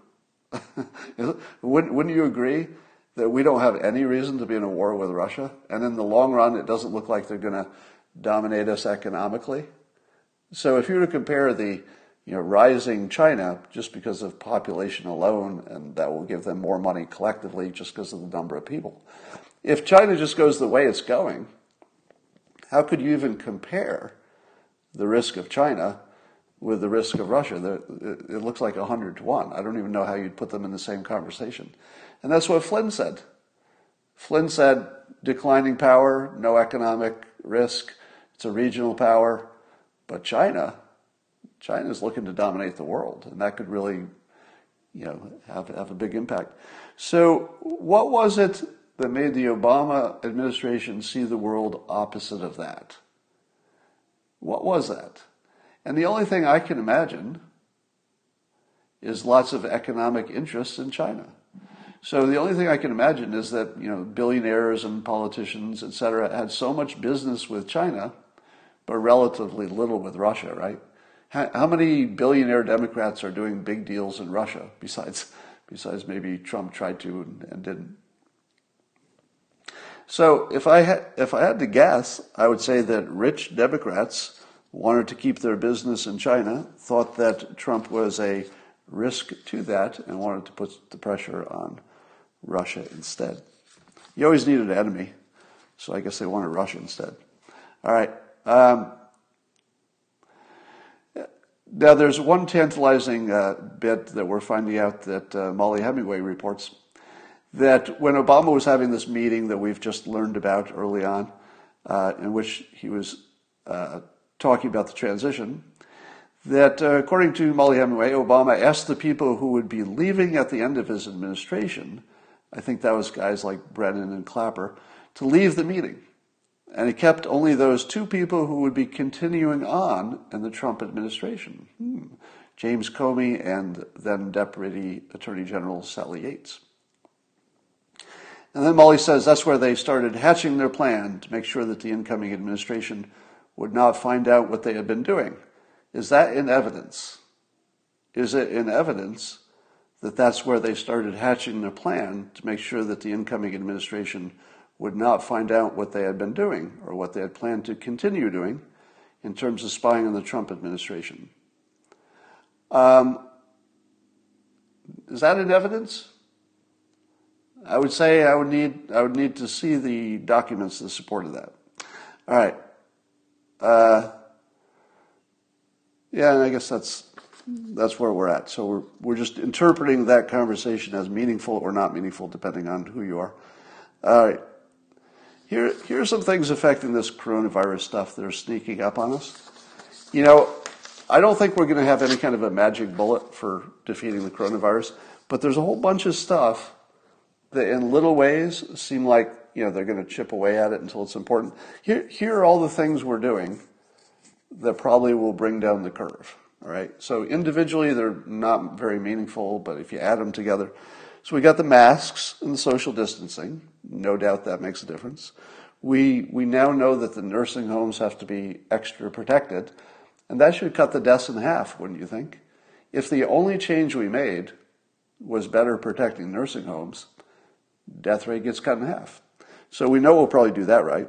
Speaker 1: [LAUGHS] wouldn't, wouldn't you agree that we don't have any reason to be in a war with Russia? And in the long run, it doesn't look like they're going to dominate us economically. So if you were to compare the you know, rising China just because of population alone, and that will give them more money collectively just because of the number of people. If China just goes the way it's going, how could you even compare the risk of China with the risk of Russia? It looks like 100 to 1. I don't even know how you'd put them in the same conversation. And that's what Flynn said. Flynn said declining power, no economic risk, it's a regional power. But China, China is looking to dominate the world, and that could really, you know, have, have a big impact. So, what was it that made the Obama administration see the world opposite of that? What was that? And the only thing I can imagine is lots of economic interests in China. So the only thing I can imagine is that you know billionaires and politicians, et cetera, had so much business with China, but relatively little with Russia, right? How, many billionaire Democrats are doing big deals in Russia besides, besides maybe Trump tried to and, and didn't? So if I had, if I had to guess, I would say that rich Democrats wanted to keep their business in China, thought that Trump was a risk to that, and wanted to put the pressure on Russia instead. You always need an enemy, so I guess they wanted Russia instead. All right. Um, now, there's one tantalizing uh, bit that we're finding out that uh, Mollie Hemingway reports that when Obama was having this meeting that we've just learned about early on, uh, in which he was uh, talking about the transition, that uh, according to Mollie Hemingway, Obama asked the people who would be leaving at the end of his administration, I think that was guys like Brennan and Clapper, to leave the meeting. And he kept only those two people who would be continuing on in the Trump administration hmm. James Comey and then Deputy Attorney General Sally Yates. And then Mollie says that's where they started hatching their plan to make sure that the incoming administration would not find out what they had been doing. Is that in evidence? Is it in evidence that that's where they started hatching their plan to make sure that the incoming administration would not find out what they had been doing or what they had planned to continue doing in terms of spying on the Trump administration. Um, is that in evidence? I would say I would need I would need to see the documents that supported that. All right. Uh, yeah, and I guess that's that's where we're at. So we're we're just interpreting that conversation as meaningful or not meaningful, depending on who you are. All right. Here, here are some things affecting this coronavirus stuff that are sneaking up on us. You know, I don't think we're going to have any kind of a magic bullet for defeating the coronavirus, but there's a whole bunch of stuff that in little ways seem like, you know, they're going to chip away at it until it's important. Here, here are all the things we're doing that probably will bring down the curve. All right. So individually, they're not very meaningful, but if you add them together, so we got the masks and the social distancing. No doubt that makes a difference. We, we now know that the nursing homes have to be extra protected, and that should cut the deaths in half, wouldn't you think? If the only change we made was better protecting nursing homes, death rate gets cut in half. So we know we'll probably do that right.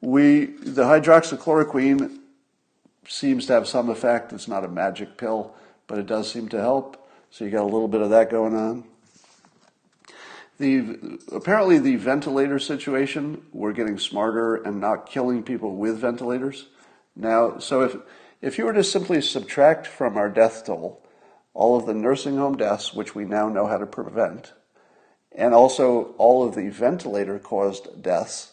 Speaker 1: We, the hydroxychloroquine seems to have some effect. It's not a magic pill, but it does seem to help. So you got a little bit of that going on. The, apparently the ventilator situation, we're getting smarter and not killing people with ventilators. Now, so if, if you were to simply subtract from our death toll all of the nursing home deaths, which we now know how to prevent, and also all of the ventilator caused deaths,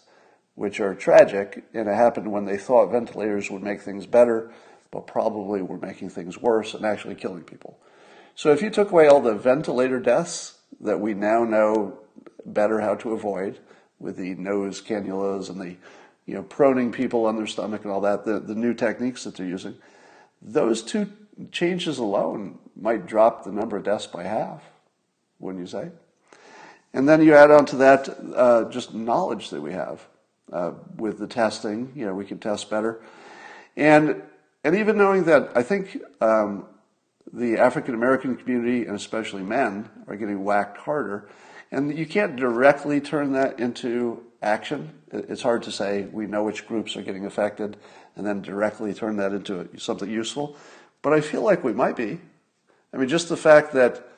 Speaker 1: which are tragic, and it happened when they thought ventilators would make things better, but probably were making things worse and actually killing people. So if you took away all the ventilator deaths that we now know better how to avoid with the nose cannulas and the you know proning people on their stomach and all that, the, the new techniques that they're using, those two changes alone might drop the number of deaths by half, wouldn't you say? And then you add on to that uh, just knowledge that we have uh, with the testing. You know, we can test better, and and even knowing that, I think um, the African American community and especially men are getting whacked harder, and you can't directly turn that into action. It's hard to say we know which groups are getting affected, and then directly turn that into something useful. But I feel like we might be. I mean, just the fact that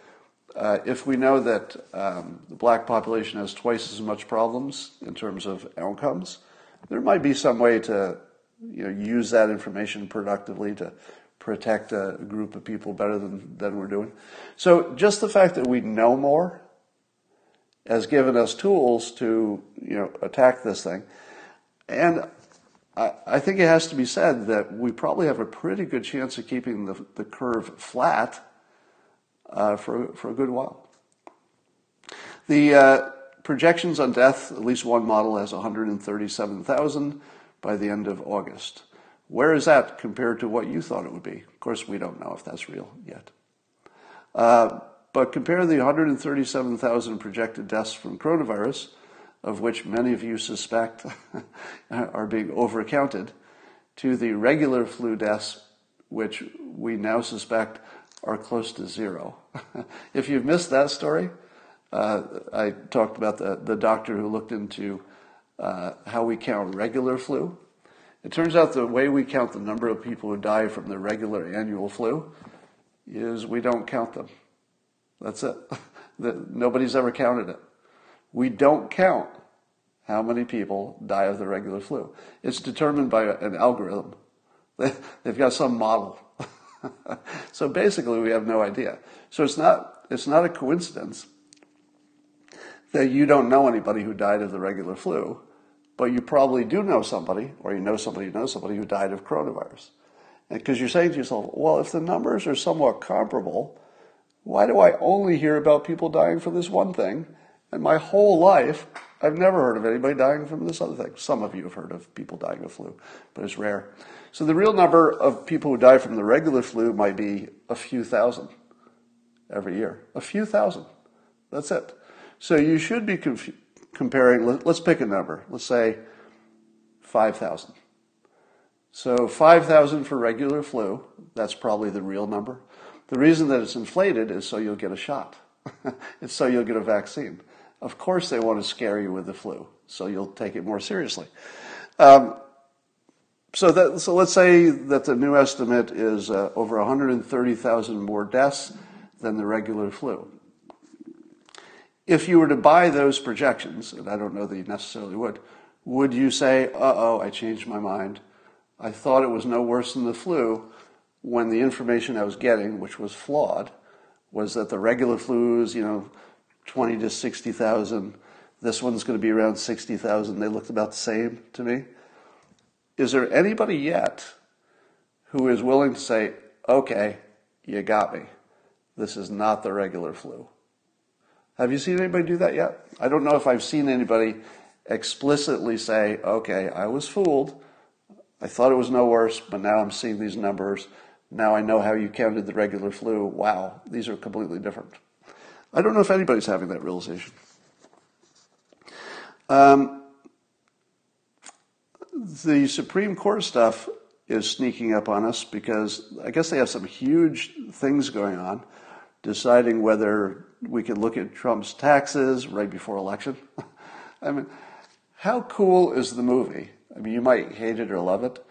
Speaker 1: uh, if we know that um, the black population has twice as much problems in terms of outcomes, there might be some way to you know, use that information productively to protect a group of people better than, than we're doing. So just the fact that we know more has given us tools to you know, attack this thing. And I, I think it has to be said that we probably have a pretty good chance of keeping the, the curve flat uh, for, for a good while. The uh, projections on death, at least one model has 137,000 by the end of August. Where is that compared to what you thought it would be? Of course, we don't know if that's real yet. Uh, but compare the 137,000 projected deaths from coronavirus, of which many of you suspect [LAUGHS] are being overcounted, to the regular flu deaths, which we now suspect are close to zero. [LAUGHS] if you've missed that story, uh, I talked about the, the doctor who looked into uh, how we count regular flu. It turns out the way we count the number of people who die from the regular annual flu is we don't count them. That's it. [LAUGHS] Nobody's ever counted it. We don't count how many people die of the regular flu. It's determined by an algorithm. [LAUGHS] They've got some model [LAUGHS] so basically, we have no idea. So it's not, it's not a coincidence that you don't know anybody who died of the regular flu, but you probably do know somebody, or you know somebody who knows somebody who died of coronavirus. Because you're saying to yourself, well, if the numbers are somewhat comparable, why do I only hear about people dying from this one thing? And my whole life, I've never heard of anybody dying from this other thing. Some of you have heard of people dying of flu, but it's rare. So the real number of people who die from the regular flu might be a few thousand every year. A few thousand. That's it. So you should be conf- comparing, let, us pick a number. Let's say 5,000. So 5,000 for regular flu, that's probably the real number. The reason that it's inflated is so you'll get a shot. [LAUGHS] it's so you'll get a vaccine. Of course, they want to scare you with the flu, so you'll take it more seriously. Um, so, that, so let's say that the new estimate is uh, over 130,000 more deaths than the regular flu. If you were to buy those projections, and I don't know that you necessarily would, would you say, uh oh, I changed my mind? I thought it was no worse than the flu when the information I was getting, which was flawed, was that the regular flu is, you know, 20 to 60,000. This one's going to be around 60,000. They looked about the same to me. Is there anybody yet who is willing to say, okay, you got me. This is not the regular flu? Have you seen anybody do that yet? I don't know if I've seen anybody explicitly say, okay, I was fooled. I thought it was no worse, but now I'm seeing these numbers. Now I know how you counted the regular flu. Wow, these are completely different. I don't know if anybody's having that realization. Um, the Supreme Court stuff is sneaking up on us because I guess they have some huge things going on. deciding whether we could look at Trump's taxes right before election. [LAUGHS] I mean, how cool is the movie? I mean, you might hate it or love it,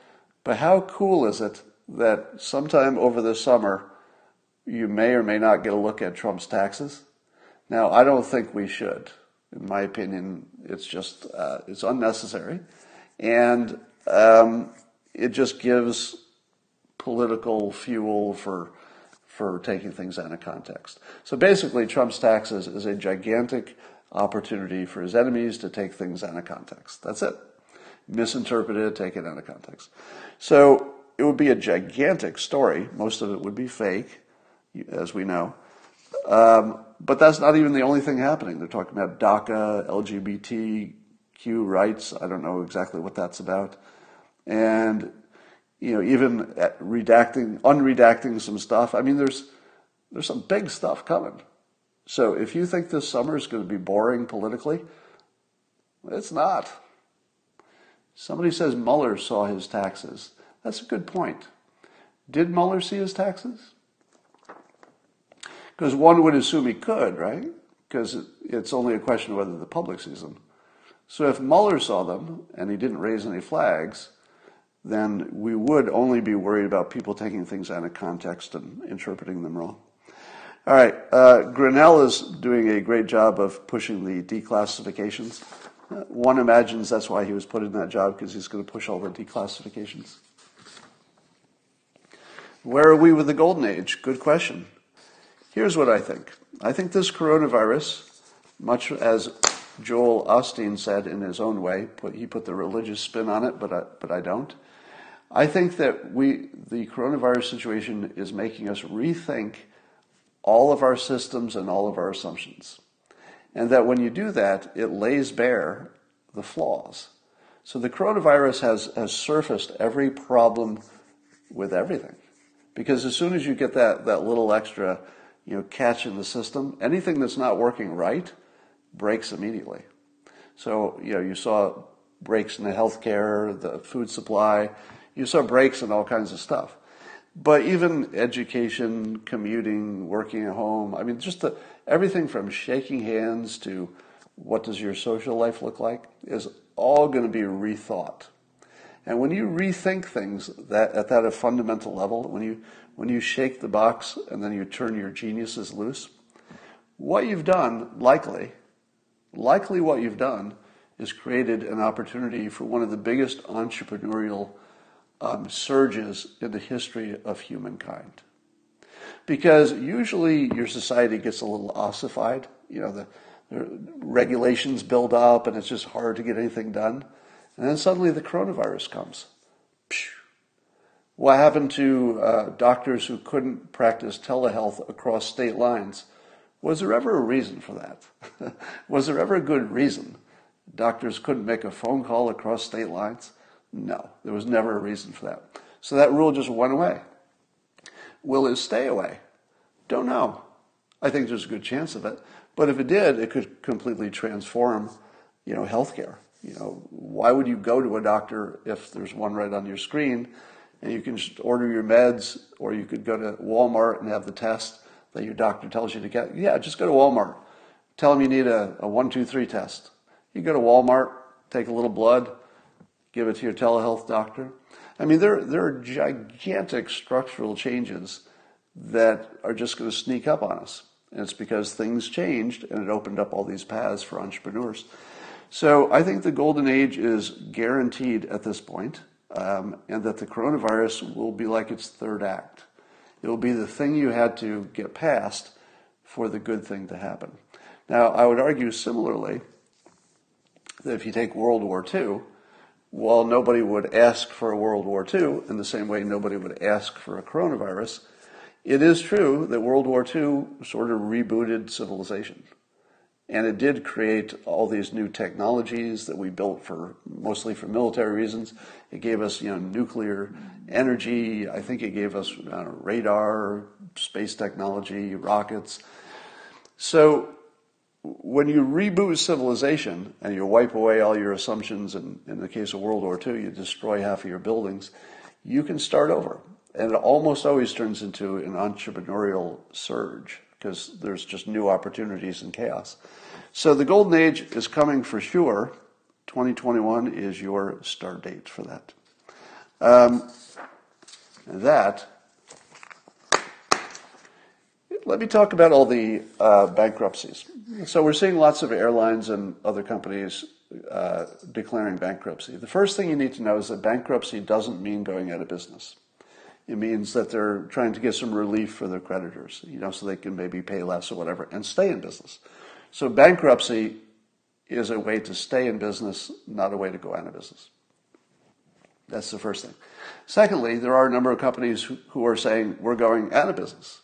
Speaker 1: but how cool is it that sometime over the summer you may or may not get a look at Trump's taxes? Now, I don't think we should. In my opinion, it's just uh, it's unnecessary, and um, it just gives political fuel for for taking things out of context. So basically, Trump's taxes is a gigantic opportunity for his enemies to take things out of context. That's it. Misinterpret it, take it out of context. So it would be a gigantic story. Most of it would be fake, as we know. Um, but that's not even the only thing happening. They're talking about DACA, LGBTQ rights. I don't know exactly what that's about. And you know, even uh, redacting, unredacting some stuff. I mean, there's there's some big stuff coming. So if you think this summer is going to be boring politically, it's not. Somebody says Mueller saw his taxes. That's a good point. Did Mueller see his taxes? Because one would assume he could, right? Because it's only a question of whether the public sees them. So if Mueller saw them and he didn't raise any flags, then we would only be worried about people taking things out of context and interpreting them wrong. All right, uh, Grenell is doing a great job of pushing the declassifications. Uh, one imagines that's why he was put in that job because he's going to push all the declassifications. Where are we with the golden age? Good question. Here's what I think. I think this coronavirus, much as Joel Osteen said in his own way, put, he put the religious spin on it, but I, but I don't. I think that we, the coronavirus situation is making us rethink all of our systems and all of our assumptions. And that when you do that, it lays bare the flaws. So the coronavirus has, has surfaced every problem with everything. Because as soon as you get that, that little extra you know, catch in the system, anything that's not working right breaks immediately. So, you know, you saw breaks in the healthcare, the food supply, you saw breaks in all kinds of stuff. But even education, commuting, working at home, I mean, just the, everything from shaking hands to what does your social life look like is all going to be rethought. And when you rethink things that at that fundamental level, when you when you shake the box and then you turn your geniuses loose, what you've done, likely, likely what you've done is created an opportunity for one of the biggest entrepreneurial um, surges in the history of humankind. Because usually your society gets a little ossified, you know, the, the regulations build up and it's just hard to get anything done. And then suddenly the coronavirus comes. What happened to uh, doctors who couldn't practice telehealth across state lines? Was there ever a reason for that? [LAUGHS] Was there ever a good reason? Doctors couldn't make a phone call across state lines? No, there was never a reason for that. So that rule just went away. Will it stay away? Don't know. I think there's a good chance of it. But if it did, it could completely transform, you know, healthcare. You know, why would you go to a doctor if there's one right on your screen and you can just order your meds or you could go to Walmart and have the test that your doctor tells you to get? Yeah, just go to Walmart. Tell them you need a, a one, two, three test. You go to Walmart, take a little blood, give it to your telehealth doctor. I mean, there, there are gigantic structural changes that are just going to sneak up on us. And it's because things changed and it opened up all these paths for entrepreneurs. So I think the golden age is guaranteed at this point, um, and that the coronavirus will be like its third act. It will be the thing you had to get past for the good thing to happen. Now, I would argue similarly that if you take World War II, while nobody would ask for a World War II in the same way nobody would ask for a coronavirus, it is true that World War II sort of rebooted civilization. And it did create all these new technologies that we built for mostly for military reasons. It gave us, you know, nuclear energy. I think it gave us uh, radar, space technology, rockets. So when you reboot civilization and you wipe away all your assumptions, and in the case of World War II, you destroy half of your buildings, you can start over. And it almost always turns into an entrepreneurial surge, because there's just new opportunities and chaos. So the golden age is coming for sure. 2021 is your start date for that. Um, that, let me talk about all the uh, bankruptcies. So we're seeing lots of airlines and other companies uh, declaring bankruptcy. The first thing you need to know is that bankruptcy doesn't mean going out of business. It means that they're trying to get some relief for their creditors, you know, so they can maybe pay less or whatever and stay in business. So bankruptcy is a way to stay in business, not a way to go out of business. That's the first thing. Secondly, there are a number of companies who, are saying we're going out of business.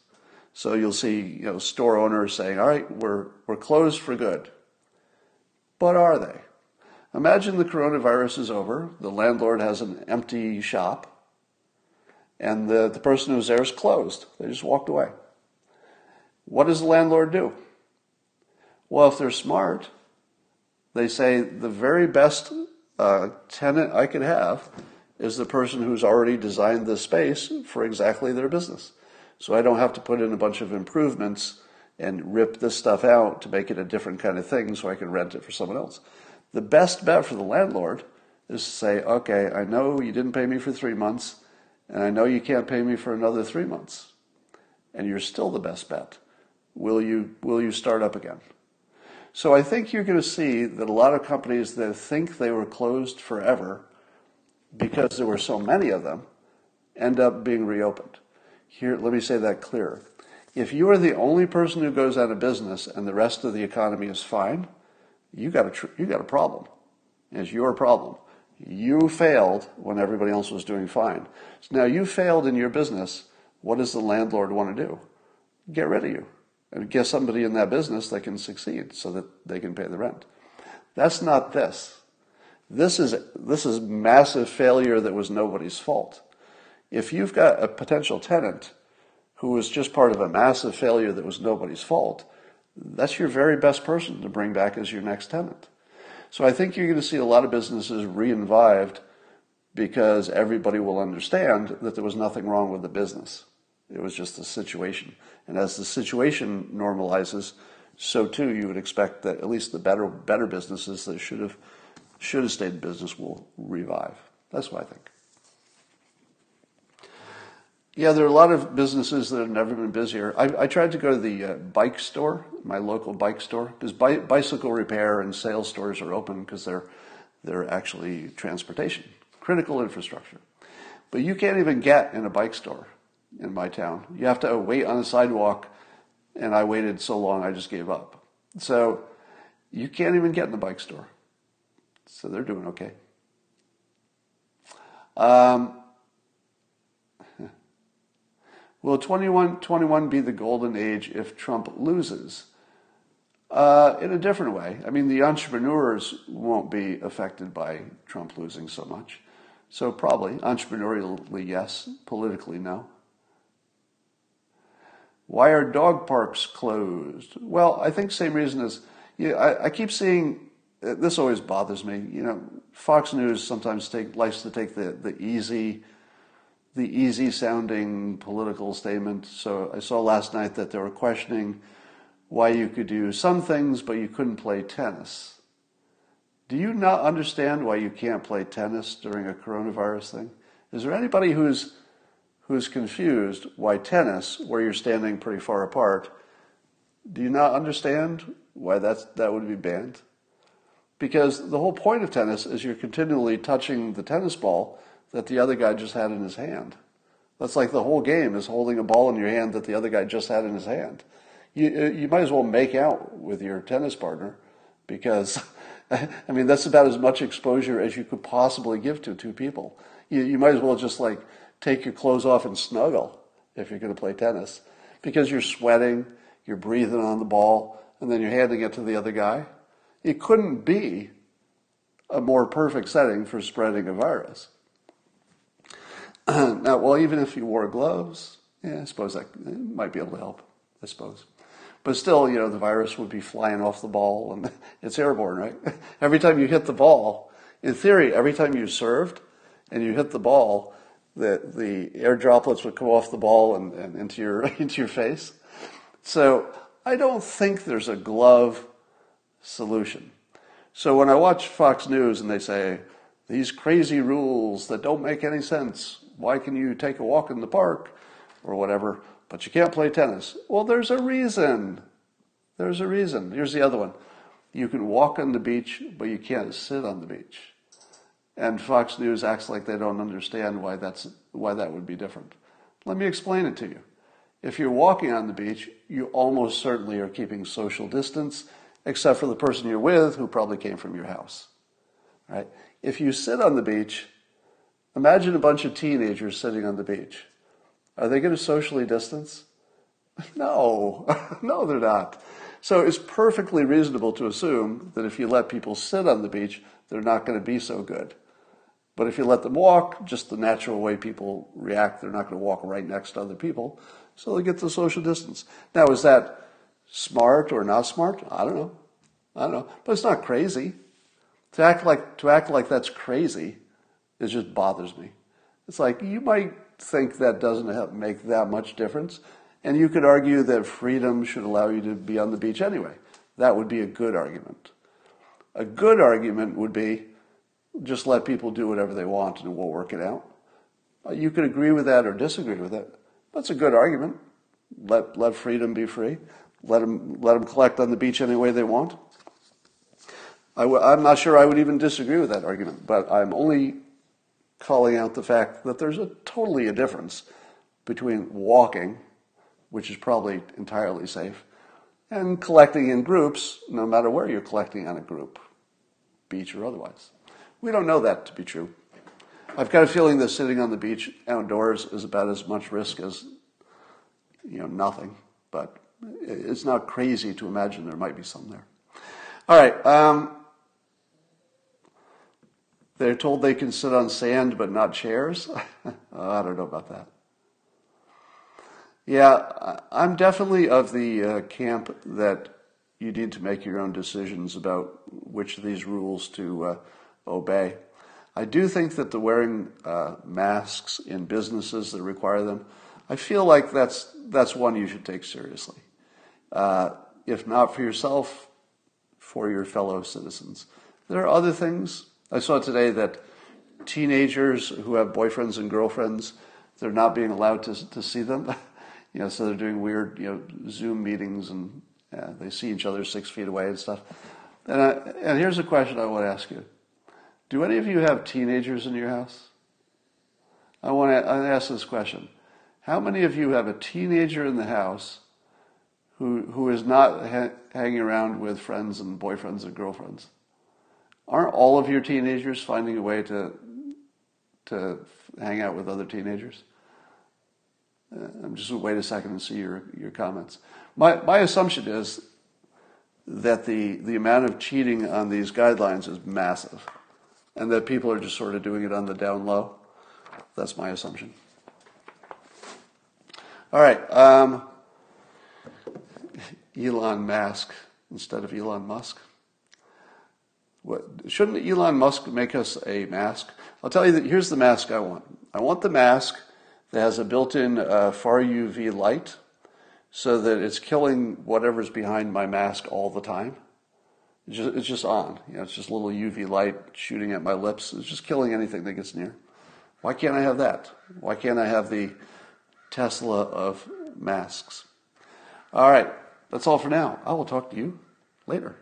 Speaker 1: So you'll see, you know, store owners saying, "All right, we're we're closed for good." But are they? Imagine the coronavirus is over, the landlord has an empty shop, and the, the person who's there is closed. They just walked away. What does the landlord do? Well, if they're smart, they say the very best uh, tenant I could have is the person who's already designed the space for exactly their business. So I don't have to put in a bunch of improvements and rip this stuff out to make it a different kind of thing so I can rent it for someone else. The best bet for the landlord is to say, okay, I know you didn't pay me for three months, and I know you can't pay me for another three months, and you're still the best bet. Will you, will you start up again? So I think you're going to see that a lot of companies that think they were closed forever because there were so many of them end up being reopened. Here, let me say that clearer. If you are the only person who goes out of business and the rest of the economy is fine, you got a tr- you got a problem. It's your problem. You failed when everybody else was doing fine. So now you failed in your business. What does the landlord want to do? Get rid of you and get somebody in that business that can succeed so that they can pay the rent. That's not this. This is this is massive failure that was nobody's fault. If you've got a potential tenant who was just part of a massive failure that was nobody's fault, that's your very best person to bring back as your next tenant. So I think you're going to see a lot of businesses reinvived because everybody will understand that there was nothing wrong with the business. It was just the situation. And as the situation normalizes, so too you would expect that at least the better better businesses that should have should have stayed in business will revive. That's what I think. Yeah, there are a lot of businesses that have never been busier. I, I tried to go to the uh, bike store, my local bike store, because bi- bicycle repair and sales stores are open because they're they're actually transportation, critical infrastructure. But you can't even get in a bike store in my town. You have to wait on the sidewalk, and I waited so long I just gave up. So you can't even get in the bike store. So they're doing okay. Um, Will 2121 be the golden age if Trump loses? Uh, in a different way. I mean, the entrepreneurs won't be affected by Trump losing so much. So, probably, entrepreneurially, yes. Politically, no. Why are dog parks closed? Well, I think same reason as you know, I, I keep seeing this always bothers me. You know, Fox News sometimes take, likes to take the, the easy the easy sounding political statement. So I saw last night that they were questioning why you could do some things, but you couldn't play tennis. Do you not understand why you can't play tennis during a coronavirus thing? Is there anybody who's who's confused why tennis, where you're standing pretty far apart, do you not understand why that's, that would be banned? Because the whole point of tennis is you're continually touching the tennis ball that the other guy just had in his hand. That's like the whole game is holding a ball in your hand that the other guy just had in his hand. You, uh, you might as well make out with your tennis partner because, [LAUGHS] I mean, that's about as much exposure as you could possibly give to two people. You, you might as well just like take your clothes off and snuggle if you're going to play tennis because you're sweating, you're breathing on the ball, and then you're handing it to the other guy. It couldn't be a more perfect setting for spreading a virus. [CLEARS THROAT] now, well, even if you wore gloves, yeah, I suppose that might be able to help, I suppose. But still, you know, the virus would be flying off the ball and [LAUGHS] it's airborne, right? [LAUGHS] every time you hit the ball, in theory, every time you served and you hit the ball, the, the air droplets would come off the ball and, and into your [LAUGHS] into your face. So I don't think there's a glove solution. So when I watch Fox News and they say, these crazy rules that don't make any sense, why can you take a walk in the park or whatever, but you can't play tennis? Well, there's a reason. There's a reason. Here's the other one. You can walk on the beach, but you can't sit on the beach. And Fox News acts like they don't understand why that's why that would be different. Let me explain it to you. If you're walking on the beach, you almost certainly are keeping social distance, except for the person you're with who probably came from your house. Right? If you sit on the beach, imagine a bunch of teenagers sitting on the beach. Are they going to socially distance? [LAUGHS] No, [LAUGHS] no, they're not. So it's perfectly reasonable to assume that if you let people sit on the beach, they're not going to be so good. But if you let them walk, just the natural way people react, they're not going to walk right next to other people. So they get the social distance. Now, is that smart or not smart? I don't know. I don't know. But it's not crazy. To act like, to act like that's crazy, it just bothers me. It's like you might think that doesn't make that much difference. And you could argue that freedom should allow you to be on the beach anyway. That would be a good argument. A good argument would be just let people do whatever they want and we'll work it out. Uh, you could agree with that or disagree with it. That's a good argument. Let, let freedom be free. Let them, let them collect on the beach any way they want. i w- I'm not sure I would even disagree with that argument, but I'm only calling out the fact that there's a totally a difference between walking, which is probably entirely safe, and collecting in groups, no matter where you're collecting on a group, beach or otherwise. We don't know that to be true. I've got a feeling that sitting on the beach outdoors is about as much risk as, you know, nothing. But it's not crazy to imagine there might be some there. All right. Um, they're told they can sit on sand but not chairs. [LAUGHS] I don't know about that. Yeah, I'm definitely of the uh, camp that you need to make your own decisions about which of these rules to uh, obey. I do think that the wearing uh, masks in businesses that require them, I feel like that's that's one you should take seriously. Uh, if not for yourself, for your fellow citizens. There are other things. I saw today that teenagers who have boyfriends and girlfriends, they're not being allowed to to see them. [LAUGHS] you know, so they're doing weird, you know, Zoom meetings and uh, they see each other six feet away and stuff. And, I, and here's a question I want to ask you. Do any of you have teenagers in your house? I want to ask this question. How many of you have a teenager in the house who, who is not ha- hanging around with friends and boyfriends and girlfriends? Aren't all of your teenagers finding a way to, to hang out with other teenagers? Uh, I'm just wait a second and see your, your comments. My, my assumption is that the, the amount of cheating on these guidelines is massive and that people are just sort of doing it on the down low. That's my assumption. All right. Um, Elon Musk instead of Elon Musk. What, shouldn't Elon Musk make us a mask? I'll tell you that here's the mask I want. I want the mask that has a built-in uh, far UV light so that it's killing whatever's behind my mask all the time. It's just, it's just on. You know, it's just little UV light shooting at my lips. It's just killing anything that gets near. Why can't I have that? Why can't I have the Tesla of masks? All right, that's all for now. I will talk to you later.